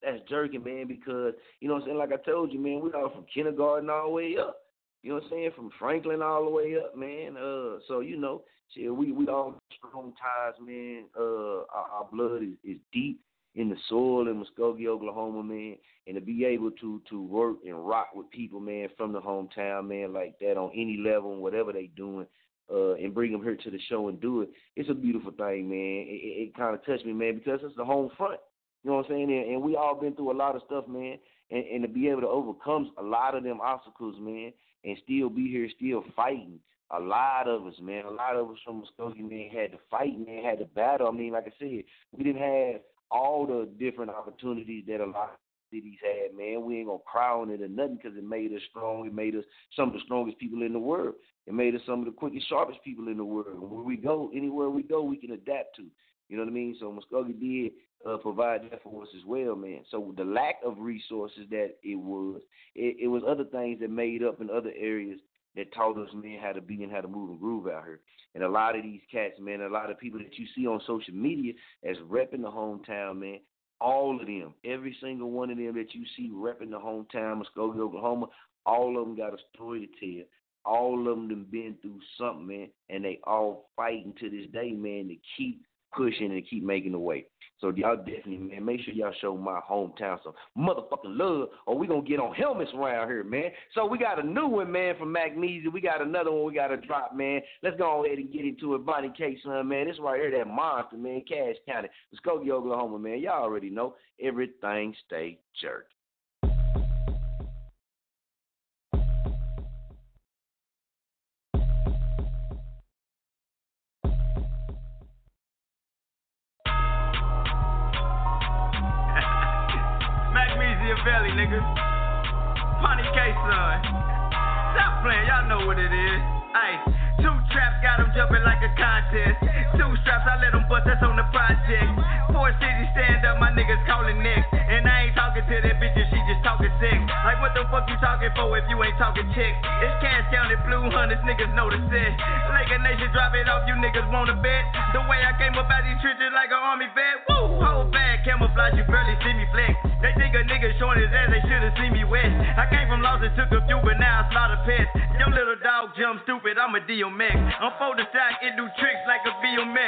that's jerking, man, because, you know what I'm saying, like I told you, man, we all from kindergarten all the way up. You know what I'm saying? From Franklin all the way up, man. Uh, so you know, we we all strong ties, man. Uh, our, our blood is, is deep in the soil in Muskogee, Oklahoma, man. And to be able to to work and rock with people, man, from the hometown, man, like that on any level, and whatever they doing, uh, and bring them here to the show and do it. It's a beautiful thing, man. It, it, it kind of touched me, man, because it's the home front. You know what I'm saying? And, and we all been through a lot of stuff, man. And, and to be able to overcome a lot of them obstacles, man, and still be here, still fighting. A lot of us, man, a lot of us from Muskogee, man, had to fight, man, had to battle. I mean, like I said, we didn't have all the different opportunities that a lot of cities had, man. We ain't gonna cry on it or nothing because it made us strong. It made us some of the strongest people in the world. It made us some of the quickest, sharpest people in the world. And where we go, anywhere we go, we can adapt to. You know what I mean? So Muskogee did uh, provide that for us as well, man. So the lack of resources that it was, it, it was other things that made up in other areas that taught us, man, how to be and how to move and groove out here. And a lot of these cats, man, a lot of people that you see on social media as repping the hometown, man, all of them, every single one of them that you see repping the hometown, Muskogee, Oklahoma, all of them got a story to tell. All of them been through something, man, and they all fighting to this day, man, to keep pushing and keep making the way. So y'all definitely, man, make sure y'all show my hometown some motherfucking love, or we gonna get on helmets around here, man. So we got a new one, man, from Mac Measy. We got another one we gotta drop, man. Let's go ahead and get into it. Bonnie K, son, man. This right here, that monster, man. Cash County, Muskogee, Oklahoma, man. Y'all already know everything stay jerk. These trenches like an army vet. Woo! Whole bag, camouflage, you barely see me flex. They think a nigga showing his ass, they should've seen me wet. I came from lost and took a few, but now I slaughter pets. Your little dog jump stupid, I'm a DMX. I'm for the stack, it do tricks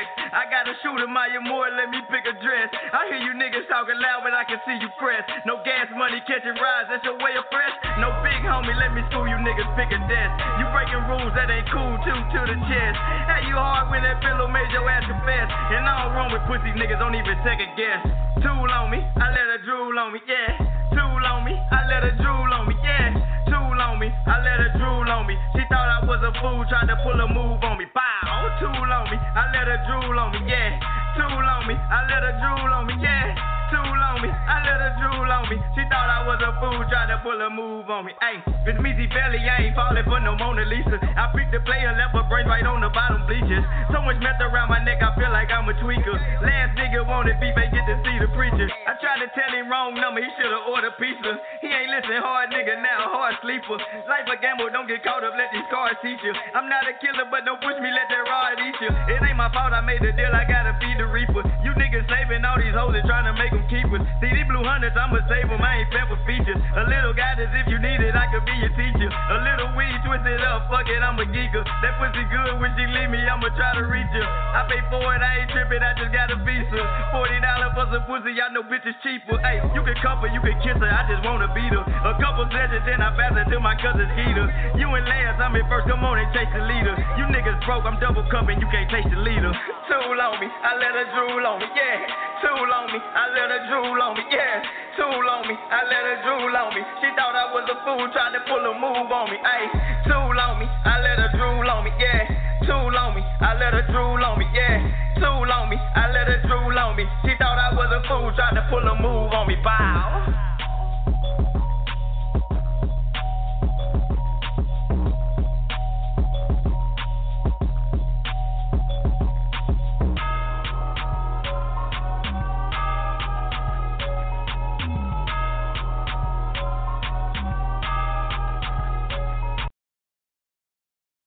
a. I got a shooter, Maya Moore, let me pick a dress. I hear you niggas talking loud, but I can see you press. No gas money, catching rides, that's your way of press. No big homie, let me school you niggas, pick a desk. You breaking rules, that ain't cool, two to the chest. Hey, you hard when that pillow made your ass confess. And I don't run with pussy niggas, don't even second guess. Tool on me, I let her drool on me, yeah. Tool on me, I let her drool on me, yeah. Tool on me, I let her drool on me. She thought I was a fool, tried to pull a move on me. Bow, tool on me, I let her drool on me, yeah. Tool on me, I let her drool on me, yeah. Tool on me, I let her drool on me. She thought I was a fool, tried to pull a move on me. Ayy, Miss Measy Belly, I ain't falling for no Mona Lisa. I picked the player, left her brain right on the bottom bleachers. So much meth around my neck, I feel like I'm a tweaker. Last nigga wanted beef, ain't get to see the preacher. I tried to tell him wrong number, he should've ordered pizza. He ain't listen hard, nigga, now hard sleeper. Life a gamble, don't get caught up, let these cars teach you. I'm not a killer, but don't push me, let that rod eat you. It ain't my fault I made the deal, I gotta feed the reaper. You niggas saving all these hoes and trying to make them keepers. See these blue hundreds, I'ma save them, I ain't fed for features. A little guidance if you need it, I could be your teacher. A little weed, twist it up, fuck it, I'm a geeker. That pussy good when she leave me, I'ma try to reach her. I pay for it, I ain't tripping, I just got a visa. Forty dollars for some pussy, y'all know bitches cheaper. Hey, you can cover, you can kiss her, I just wanna beat her. A couple sessions, then I pass it to my cousin's heater. You and last, I'm in first, come on and chase the leader. You niggas broke, I'm double cupping, you can't taste the leader. Tool on me, I let her drool on me, yeah. Tool on me, I let her drool on me, yeah. Tool on me, I let her drool on me. She thought I was a fool, tried to pull a move on me, ayy. Tool on me, I let her drool on me, yeah. Tool on me, I let her drool on me, yeah. Tool on me, I let her drool on me. She thought I was a fool, tried to pull a move on me, bow.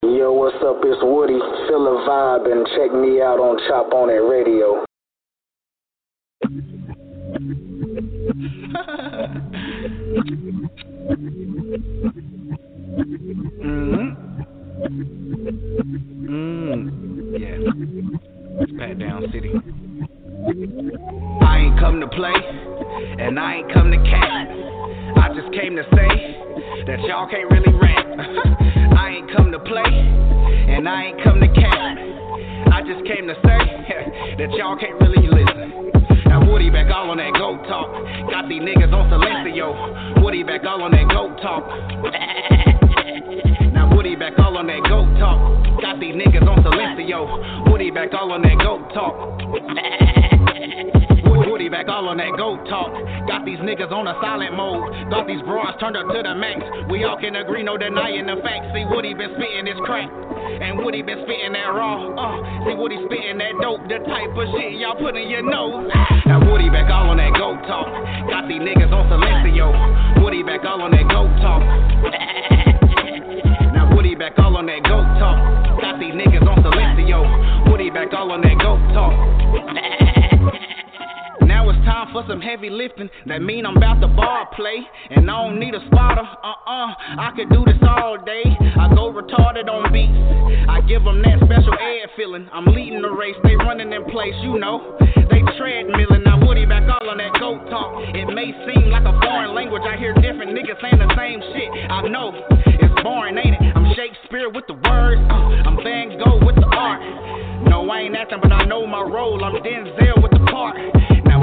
Yo, what's up? It's Woody. Feel the vibe and check me out on Chop On It Radio. agree, no denying the facts. See, Woody been spitting this crack. And Woody been spitting that raw. Uh, see, Woody spitting that dope. The type of shit y'all put in your nose. Now Woody back all on that goat talk. Got these niggas on Silencio. Woody some heavy lifting. That mean I'm about to ball play. And I don't need a spotter. Uh-uh. I could do this all day. I go retarded on beats. I give them that special ed feeling. I'm leading the race. They running in place, you know. They treadmilling. Now Woody back all on that goat talk. It may seem like a foreign language. I hear different niggas saying the same shit. I know. It's boring, ain't it? I'm Shakespeare with the words. Uh, I'm Van Gogh with the art. No, I ain't acting, but I know my role. I'm Denzel with the part.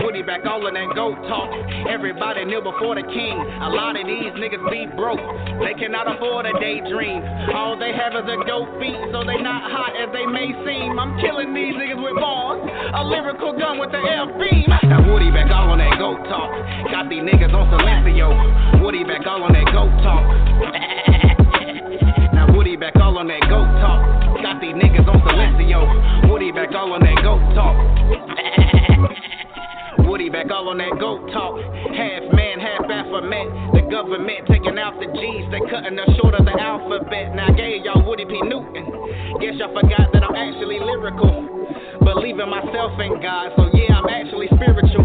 Woody back all on that goat talk. Everybody kneel before the king. A lot of these niggas be broke. They cannot afford a daydream. All they have is a dope feet, so they not hot as they may seem. I'm killing these niggas with balls. A lyrical gun with the beam. Now Woody back all on that go talk. Got these niggas on silencio. Woody back all on that go talk. now Woody back all on that go talk. Got these niggas on silencio. Woody back all on that go talk. Woody back all on that goat talk. Half man, half alphabet. The government taking out the G's, they cutting us short of the alphabet. Now gave y'all Woody P. Newton. Guess y'all forgot that I'm actually lyrical. Believing myself in God, so yeah, I'm actually spiritual.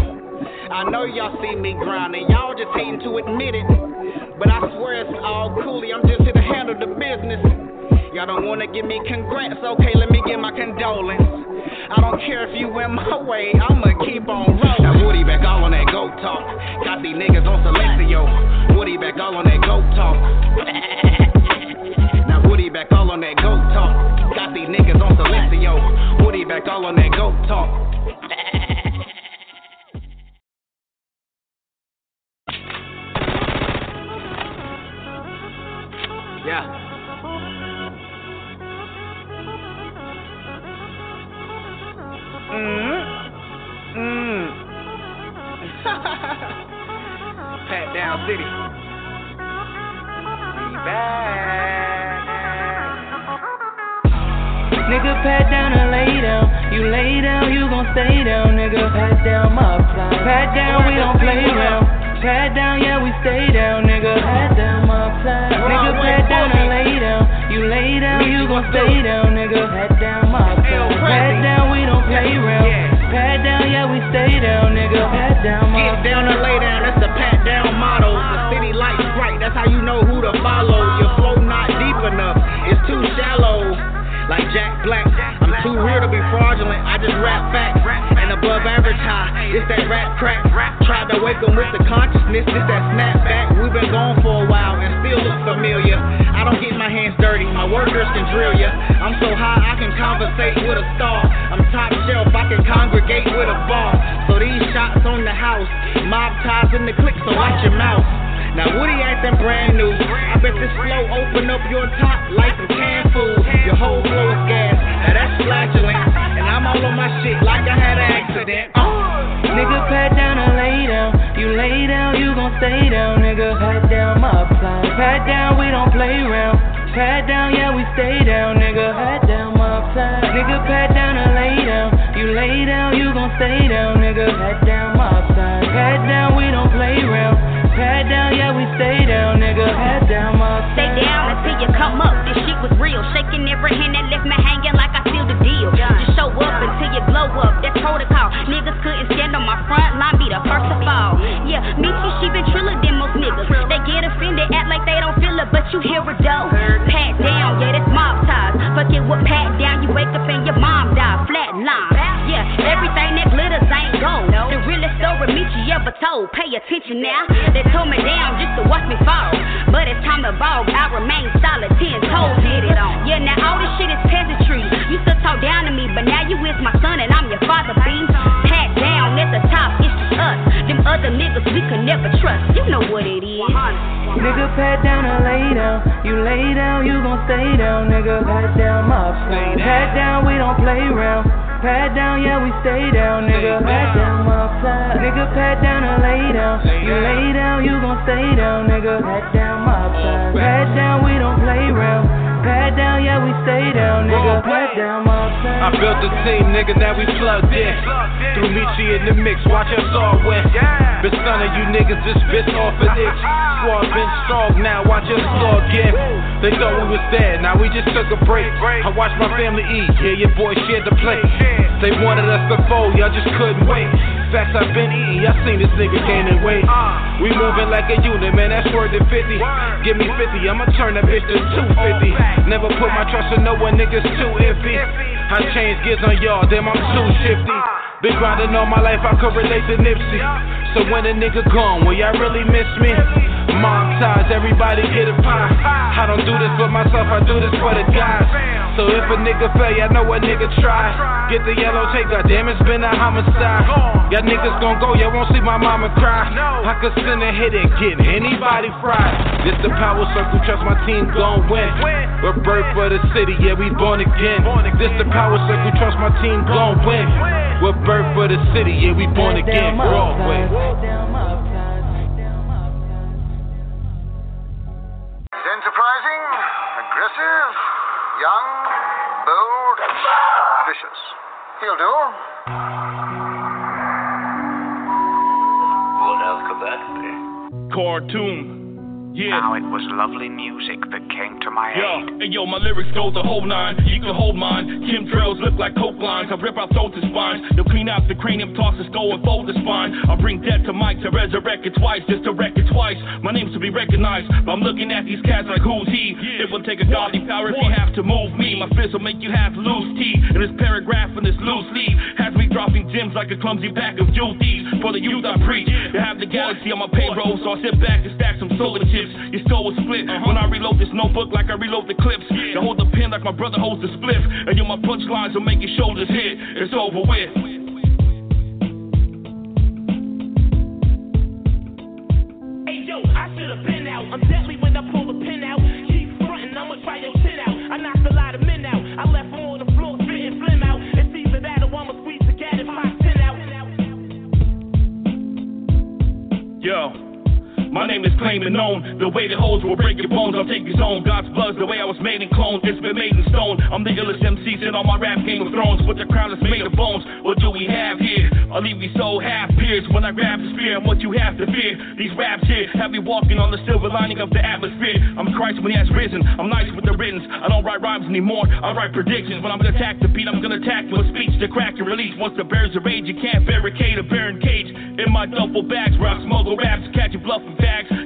I know y'all see me grinding, y'all just hating to admit it. But I swear it's all coolie, I'm just here to handle the business. Y'all don't wanna give me congrats, okay, let me give my condolence. I don't care if you in my way, I'ma keep on rolling. Now Woody back all on that goat talk. Got these niggas on Silencio. Woody back all on that goat talk. now Woody back all on that goat talk. Got these niggas on Silencio. Woody back all on that goat talk. Yeah. Mm. Mm. Pat down city. Back. Nigga, pat down and lay down. You lay down, you gon' stay down, nigga. Pat down my fly. Pat down, we don't play around. Pat down, yeah, we stay down, nigga. Pat down my fly. Nigga, pat down and lay down. You lay down, you gon' stay down, nigga. We don't. Pat down, yeah, we stay down, nigga. Pat down my Get down and lay down, that's the pat down motto. The city lights bright, that's how you know who to follow. Your flow not deep enough, it's too shallow. Like Jack Black, I'm too real to be fraudulent. I just rap facts and above average high. It's that rap crack. Tried to wake 'em with the consciousness. It's that snapback. We've been gone for a while and still look familiar. I don't get my hands dirty. My workers can drill ya. I'm so high I can conversate with a star. Top shelf. I can congregate with a bar. So these shots on the house, mob ties in the click. So watch your mouth. Now Woody acting brand new. I bet this flow open up your top like some canned food. Your whole flow is gas. Now that's flatulent. And I'm all on my shit like I had an accident. Uh. Nigga, pat down and lay down. You lay down, you gon' stay down, nigga. Pat down my fly. Pat down, we don't play around. Pat down, yeah, we stay down, nigga. Pat down my fly. Nigga, pat down and lay down. You lay down, you gon' stay down, nigga. Pat down my fly. Pat down, we don't play around. Pat down, yeah, we stay down, nigga. Pat down my Stay down until you come up. This shit was real. Shaking every hand that left me hanging like I sealed the deal. Just show up until you blow up. That's protocol. Niggas couldn't stand on my front line, be the first to fall. Yeah, Michi, she been triller than most niggas. They get offended, act like they don't feel it, but you hear it though. Pat down, yeah, that's mob ties. Fuck it with pat down, you wake up and your mom die. Flat line. Yeah, everything that glitters ain't gold. The realest story Michi ever told. Pay attention now. They tore me down just to watch me fall. But it's time to ball. I remain solid, ten toes hit it on. Yeah, now all this shit is peasantry. You still talk down to me, but now you is my son and I'm your father, B. Pat down at the top, it's just us. Them other niggas we could never trust. You know what it is. Nigga, pat down and lay down. You lay down, you gon' stay down, nigga. Pat down my fly. Pat down, we don't play around. Pat down, yeah, we stay down, nigga. Pat down my fly. Nigga, pat down and lay down. You lay down, you gon' stay down, nigga. Pat down my fly. Pat down, we don't play around. Pat down, yeah, we stay down, nigga. Pat down. I built the team, nigga, now we plugged in. Threw Michi in the mix, watch us all win. Been stunning you niggas, just bitch off an itch. Squad been strong, now watch us all again. They thought we was dead, now we just took a break. I watched my family eat, yeah, your boy shared the plate. They wanted us to fold, y'all just couldn't wait. Facts I've been eating, y'all seen this nigga gaining weight. We moving like a unit, man, that's worth it 50. Give me 50, I'ma turn that bitch to 250. Never put my trust in no one, niggas too iffy. I change gears on y'all, damn, I'm too shifty. Been grinding all my life, I could relate to Nipsey. So when a nigga gone, will y'all really miss me? Ties, everybody get a pie. I don't do this for myself, I do this for the guys. So if a nigga fail, y'all know a nigga try. Get the yellow tape, goddamn, it's been a homicide. Y'all niggas gon' go, y'all won't see my mama cry. I could send a hit and get anybody fried. This the power circle, trust my team gon' win. We're birth for the city, yeah, we born again. This the power circle, trust my team gon' win. We're birth for the city, yeah, we born again, Broadway. Young, bold, vicious. He'll do. What else could that be? Cartoon. Yeah. Now it was lovely music that came to my Yo, aid. and yo, my lyrics go the whole nine. You can hold mine. Chemtrails look like coke lines. I rip out to spines. You'll clean out the cranium, toss the skull and fold the spine. I bring death to Mike to resurrect it twice, just to wreck it twice. My name's to be recognized, but I'm looking at these cats like who's he? It will take a godly power if you have to move me. My fist will make you have loose teeth. And this paragraph in this loose leaf has dropping gems like a clumsy pack of jewel. For the youth I preach, to have the galaxy on my payroll, so I sit back and stack some solar chips. Your skull was split uh-huh. when I reload this notebook like I reload the clips. To hold the pen like my brother holds the spliff. And yo, my punchlines will make your shoulders hit. It's over with. Hey yo, I should have been out. I'm deadly when I pull the pin out. My name is claiming known. The way the hoes will break your bones, I'll take your zone. God's blood's the way I was made in clone. It's been made in stone. I'm the illest MC in all my rap Game of Thrones. With the crown that's made of bones. What do we have here? I'll leave you so half pierced when I grab the spear. And what you have to fear. These raps here have me walking on the silver lining of the atmosphere. I'm Christ when he has risen. I'm nice with the riddance. I don't write rhymes anymore. I write predictions. When I'm gonna attack the beat, I'm gonna attack with speech to crack and release. Once the bears are rage, you can't barricade a barren cage. In my duffel bags where I smuggle raps, catch you bluffing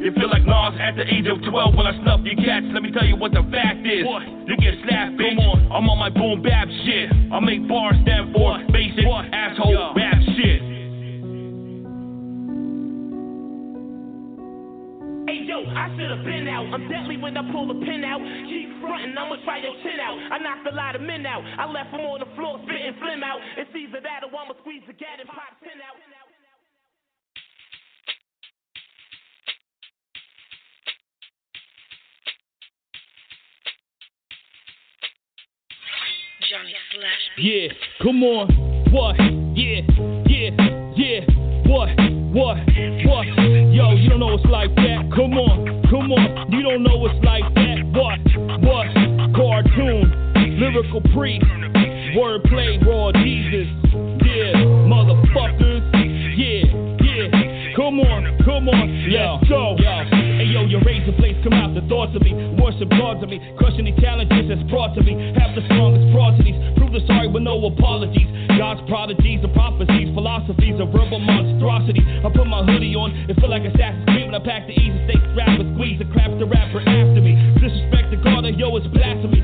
You feel like Nas at the age of 12 when I snuff your cats. Let me tell you what the fact is. You get slapped, bitch. I'm on my boom bap shit. I make bars stand for basic asshole rap shit. Hey yo, I should have been out. I'm deadly when I pull the pin out. Keep frontin', I'ma try your chin out. I knocked a lot of men out. I left them on the floor, spitting phlegm out. It's either that or I'ma squeeze the gat and pop ten out. Johnny Slash. Yeah, come on. What? Yeah, yeah, yeah. What? What? What? Yo, you don't know it's like that. Come on, come on. You don't know it's like that. What? What? Cartoon, lyrical priest, wordplay, raw Jesus. Yeah, motherfuckers. Yeah, yeah. Come on, come on. Let's go. Yo, your razor blades come out the thoughts of me. Worship gods of me. Crushing these challenges that's brought to me. Have the strongest prodigies. Prove the sorry with no apologies. God's prodigies and prophecies. Philosophies of verbal monstrosity. I put my hoodie on. It feel like Assassin's Creed when I pack the easy strap with squeeze. The crap the rapper after me. Disrespect the God, yo, it's blasphemy.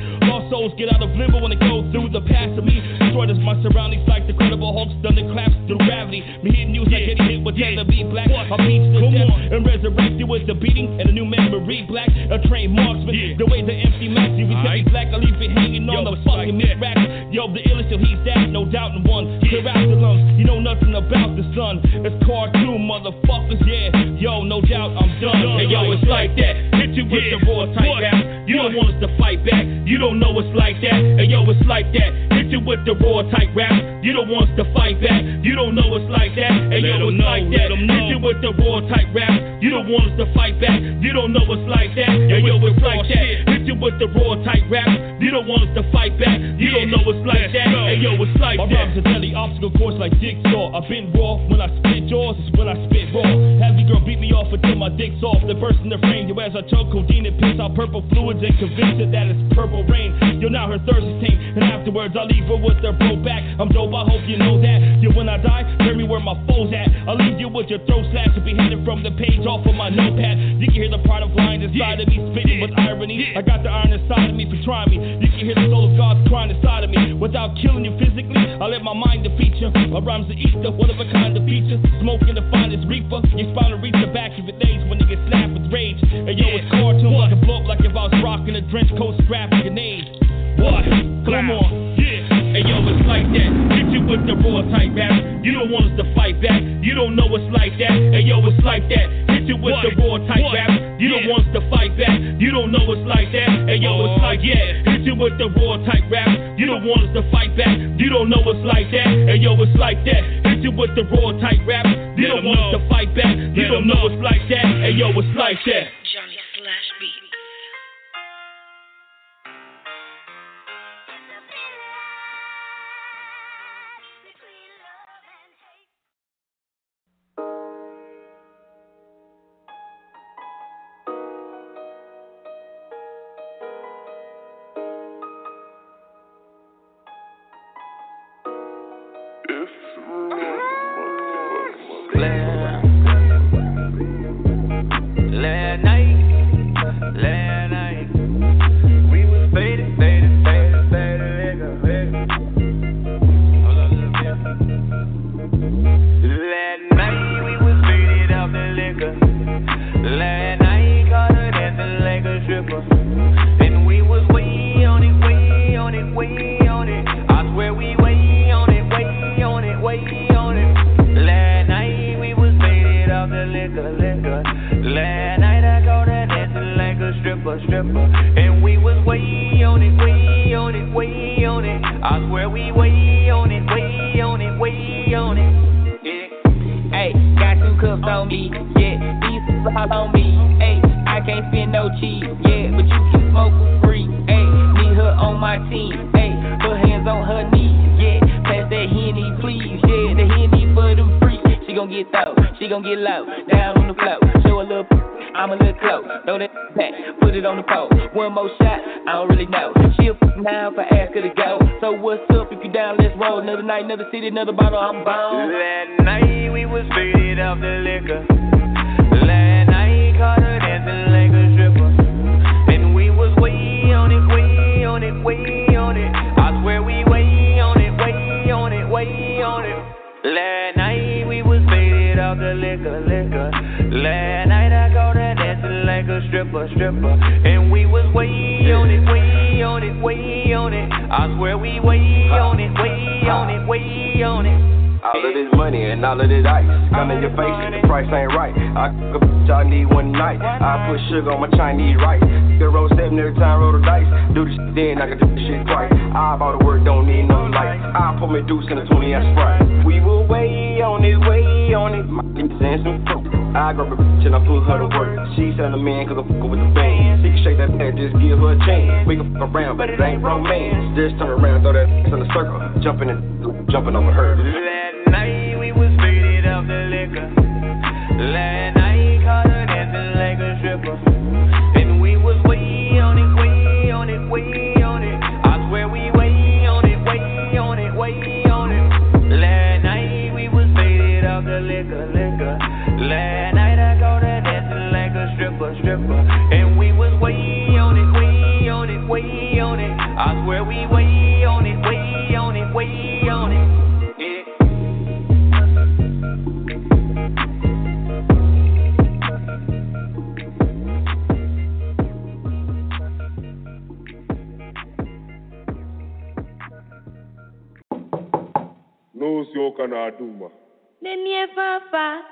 Lost get out of limbo when they go through the past of me. Destroyed as my surroundings like the credible Hulk's done the claps through gravity. Me hitting you like getting hit with Taylor B. Black. I'll beat to death and resurrect you with the beating and a new memory black. A trained marksman. The way the empty max you be black. I leave it hanging on the fucking mid rack. Yo, the illest, yo, he's that, no doubt in one. Clear out the lungs, you know nothing about the sun. It's cartoon, motherfuckers, yeah. Yo, no doubt I'm done. Hey, yo, it's like that. Hit you with the raw type rap. You don't want us to fight back. You don't know it's like that. Hey, yo, it's like that. Hit you with the raw type rap. You don't want us to fight back. You don't know it's like that. Hey, yo, it's like that. Hit you with the raw type rap. You don't want us to fight back. You don't know it's like that. Hey, yo, it's like that. Hit you with the raw type rap. You don't want us to fight back. You don't know it's like that. Hey, yo, it's like My that. rhymes are deadly, obstacle course like jigsaw. I've been raw when I spit jaws, it's when I spit raw. Have the girl beat me off until my dick's off. Then burst in the frame, yo, as I choke codeine and piss out purple fluids and convince her that it's purple rain. Yo, now her thirst is tame, and afterwards I leave her with her bro back. I'm dope, I hope you know that. Yeah, when I die, bury me where my foes at. I'll leave you with your throat slashed and be headed from the page off of my notepad. You can hear the part of lines inside of me spitting with irony. I got the iron inside of me for trying me. You can hear the soul of God crying inside of me. Without killing you physically, I let my mind defeat you. My rhymes are ether, whatever kind of feature. Smoking the finest reaper. Your spine will reach the back of your days when you get slapped with rage. And yo, it's cartoon like a blow up like if I was rocking a trench coat strapped with grenades. What? Come on, yeah. Hey yo, it's like that. Hit you with the raw type rap. You don't want us to fight back. You don't know it's like that. Hey yo, it's like that. Hit you with what? the raw type rap. You yeah. don't want us to fight back. You don't know it's like that. Hey yo, it's like yeah. Hit you with the raw type rap. You don't want us to fight back. You don't know it's like that. Hey yo, it's like that. Hit you with the raw type rap. You don't want us to fight back. You don't know it's like that. Hey yo, it's like that. tell a man, cause I'm fucking with the fans. She can shake that ass, just give her a chance. We can fuck around, but it ain't romance. Just turn around, throw that in a circle, jump in the kana aduma. Nenye fafa.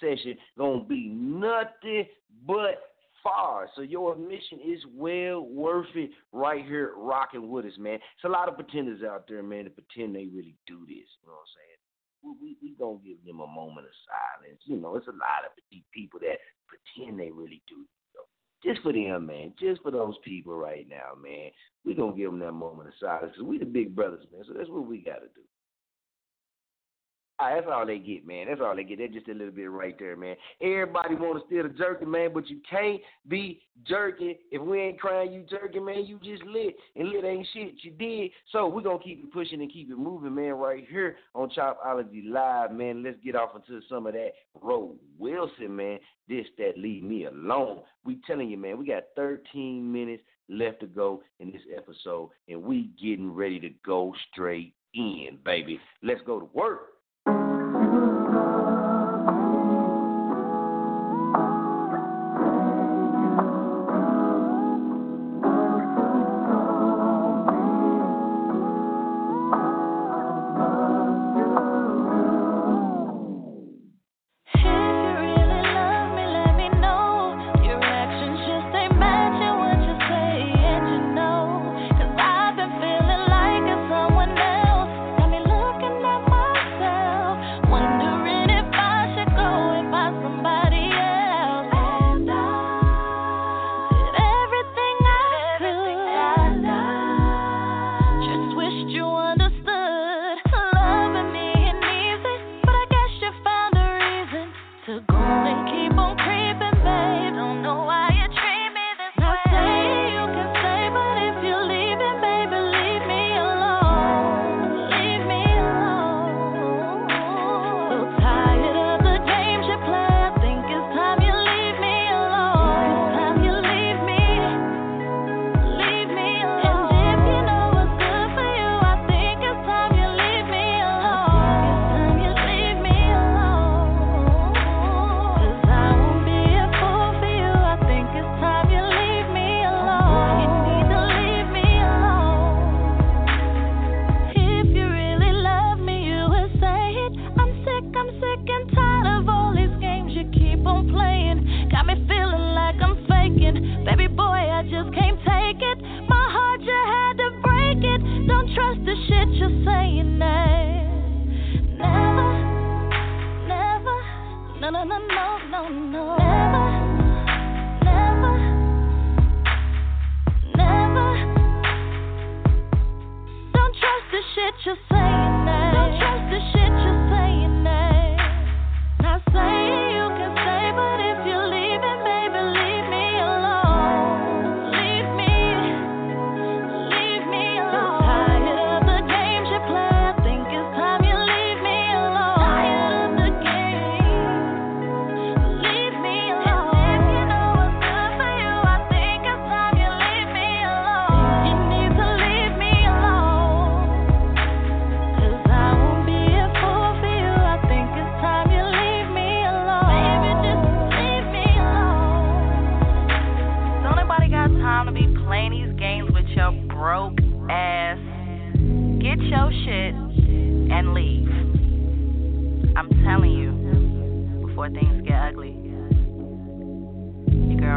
Session to be nothing but far. So your admission is well worth it right here rocking with us, man. It's a lot of pretenders out there, man, that pretend they really do this. You know what I'm saying? we, we, we gonna give them a moment of silence. You know, it's a lot of people that pretend they really do. So just for them, man. Just for those people right now, man. We gonna give them that moment of silence because we the big brothers, man. So that's what we gotta do. Right, that's all they get, man. That's all they get. They're just a little bit right there, man. Everybody want to steal the jerking, man, but you can't be jerking. If we ain't crying you jerking, man, you just lit. And lit ain't shit you did. So we're going to keep it pushing and keep it moving, man, right here on Chopology Live, man. Let's get off into some of that Roe Wilson, man. This that leave me alone. We telling you, man, we got 13 minutes left to go in this episode, and we getting ready to go straight in, baby. Let's go to work.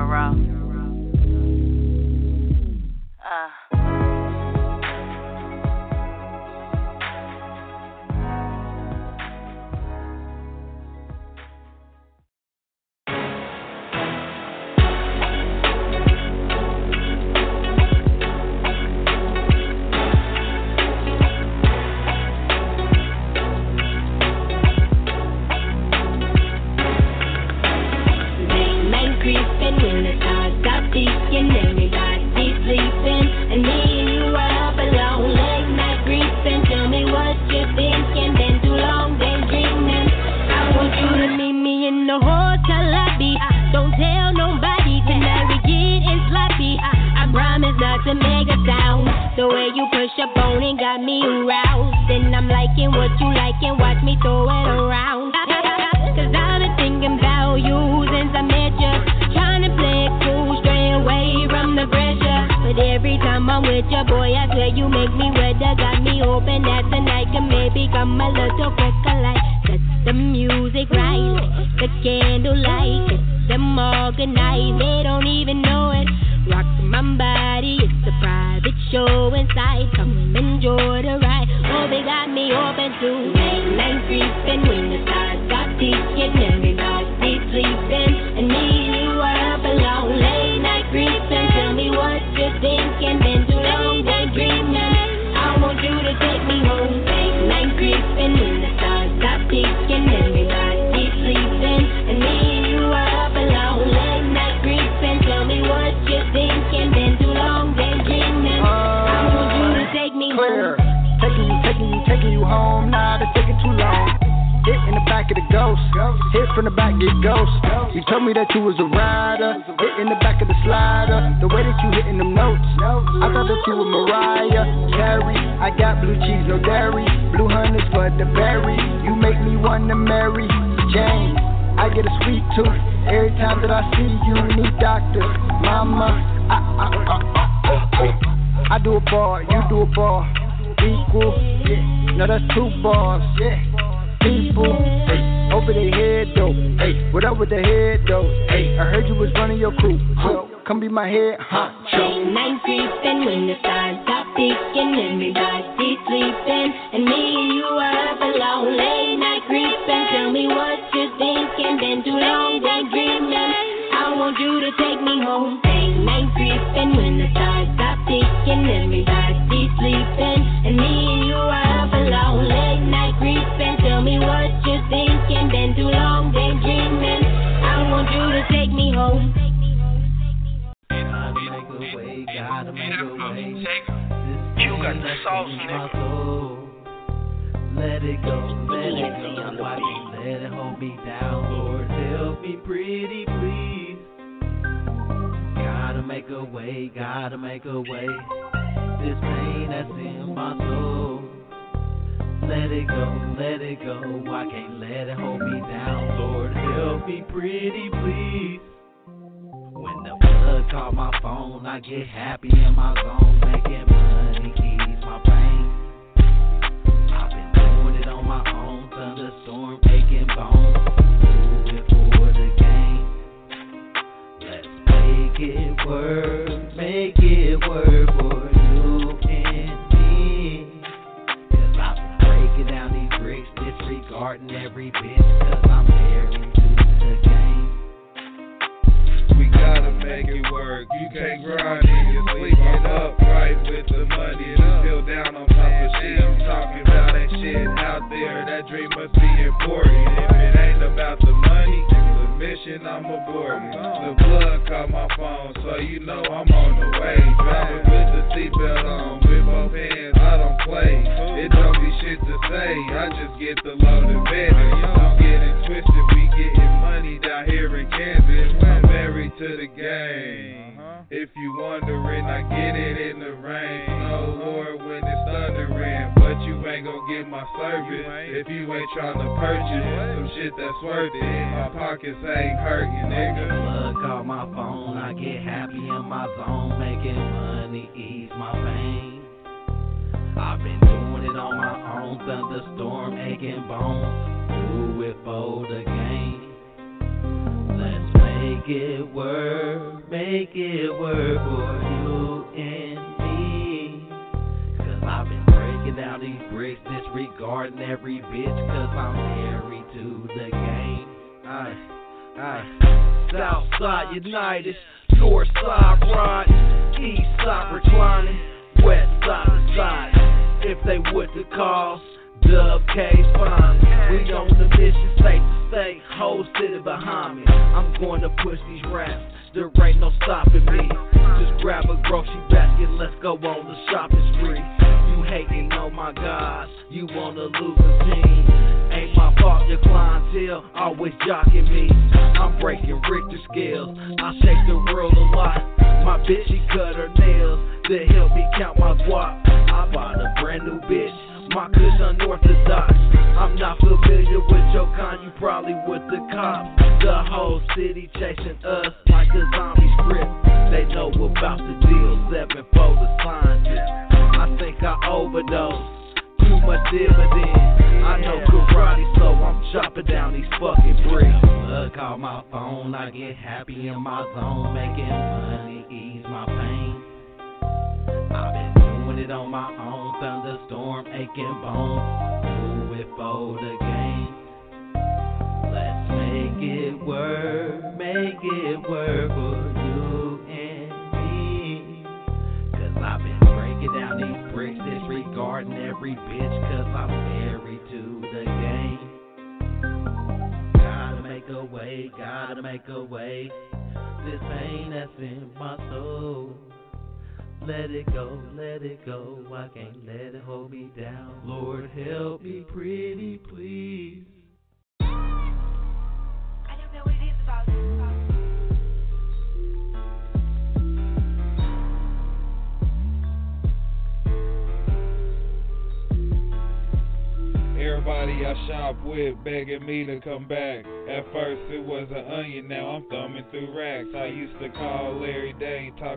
Your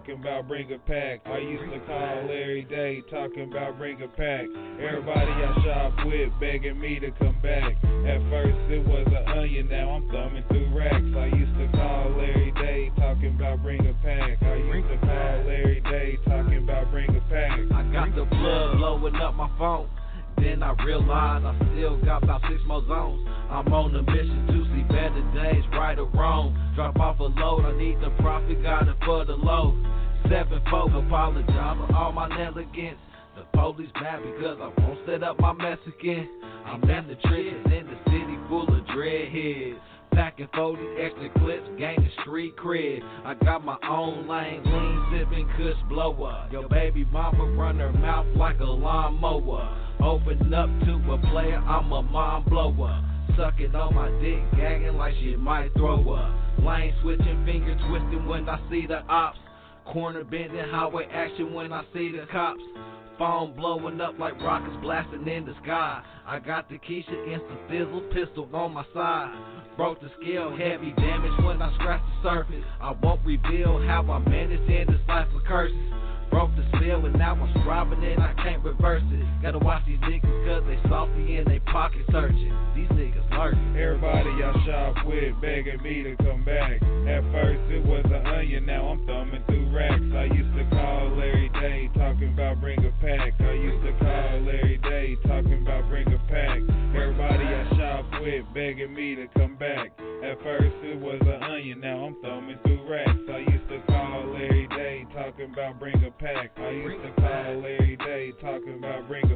talking about bring a pack. I used to call Larry Day talking about bring a pack. Everybody I shop with begging me to come back. At first it was an onion, now I'm thumbing through racks. I used to call Larry Day talking about bring a pack. I used to call Larry Day talking about bring a pack. I got the blood blowing up my phone. Then I realized I still got about six more zones. I'm on a mission to see better days, right or wrong. Drop off a load, I need the profit, got it for the low. Seven folk, apologize for all my negligence. The police mad because I won't set up my mess again. I'm in the trenches in the city full of dreadheads. Packing 40 extra clips, gaining street cred. I got my own lane, lean sipping kush blower. Your baby mama run her mouth like a lawnmower. Open up to a player, I'm a mind blower. Sucking on my dick, gagging like she might throw up. Lane switching, finger twisting when I see the ops. Corner bending, highway action when I see the cops. Phone blowing up like rockets blasting in the sky. I got the Keisha instant fizzle pistol on my side. Broke the scale, heavy damage when I scratch the surface. I won't reveal how I managed in this life of curses. Broke the spell and now I'm striving and I can't reverse it. Gotta watch these niggas cause they salty and they pocket searching. These niggas lurking. Everybody I shop with begging me to come back. At first it was an onion, now I'm thumbing through racks. I used to call Larry Day talking about bring a pack. I used to call Larry Day talking about bring a pack. Everybody I shop with begging me to come back. At first it was an onion, now I'm thumbing through racks. I talking about bring a pack. I used to call Larry Day talking about bring a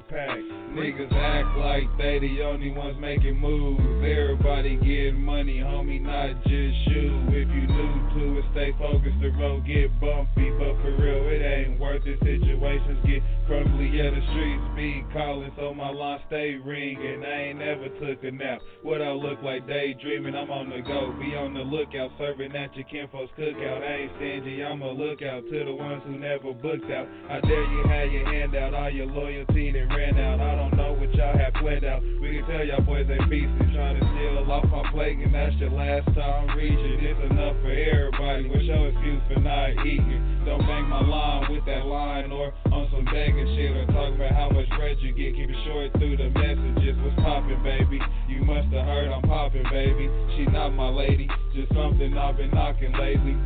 Niggas act like they the only ones making moves. Everybody getting money, homie, not just you. If you new to it, stay focused. The road get bumpy, but for real, it ain't worth it. Situations get crumbly, yeah, the streets be calling, so my line stay ringing. I ain't never took a nap. What I look like daydreaming, I'm on the go. Be on the lookout, serving at your kinfolk's cookout. I ain't stingy, I'm a lookout to the ones who never booked out. I dare you have your hand out, all your loyalty that ran out. I don't know what y'all have planned out. We can tell y'all boys ain't pieces, trying to steal off my plate, and that's your last time reaching. It's enough for everybody. What's your excuse for not eating? Don't bang my line with that line or on some begging shit or talk about how much bread you get. Keep it short through the messages. What's poppin', baby? You must have heard I'm popping, baby. She not my lady, just something I've been knocking lately.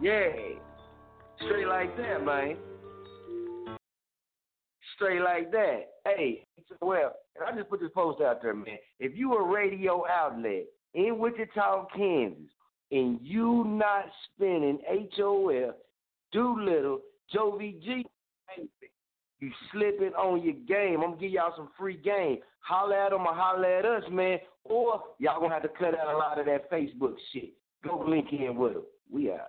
Yeah. Straight like that, man. Straight like that. Hey, well, I just put this post out there, man. If you a radio outlet in Wichita, Kansas, and you not spinning HOF, Doolittle, Joe VG, you slipping on your game. I'm gonna give y'all some free game. Holler at them or holla at us, man. Or y'all gonna have to cut out a lot of that Facebook shit. Go link in with them. We out.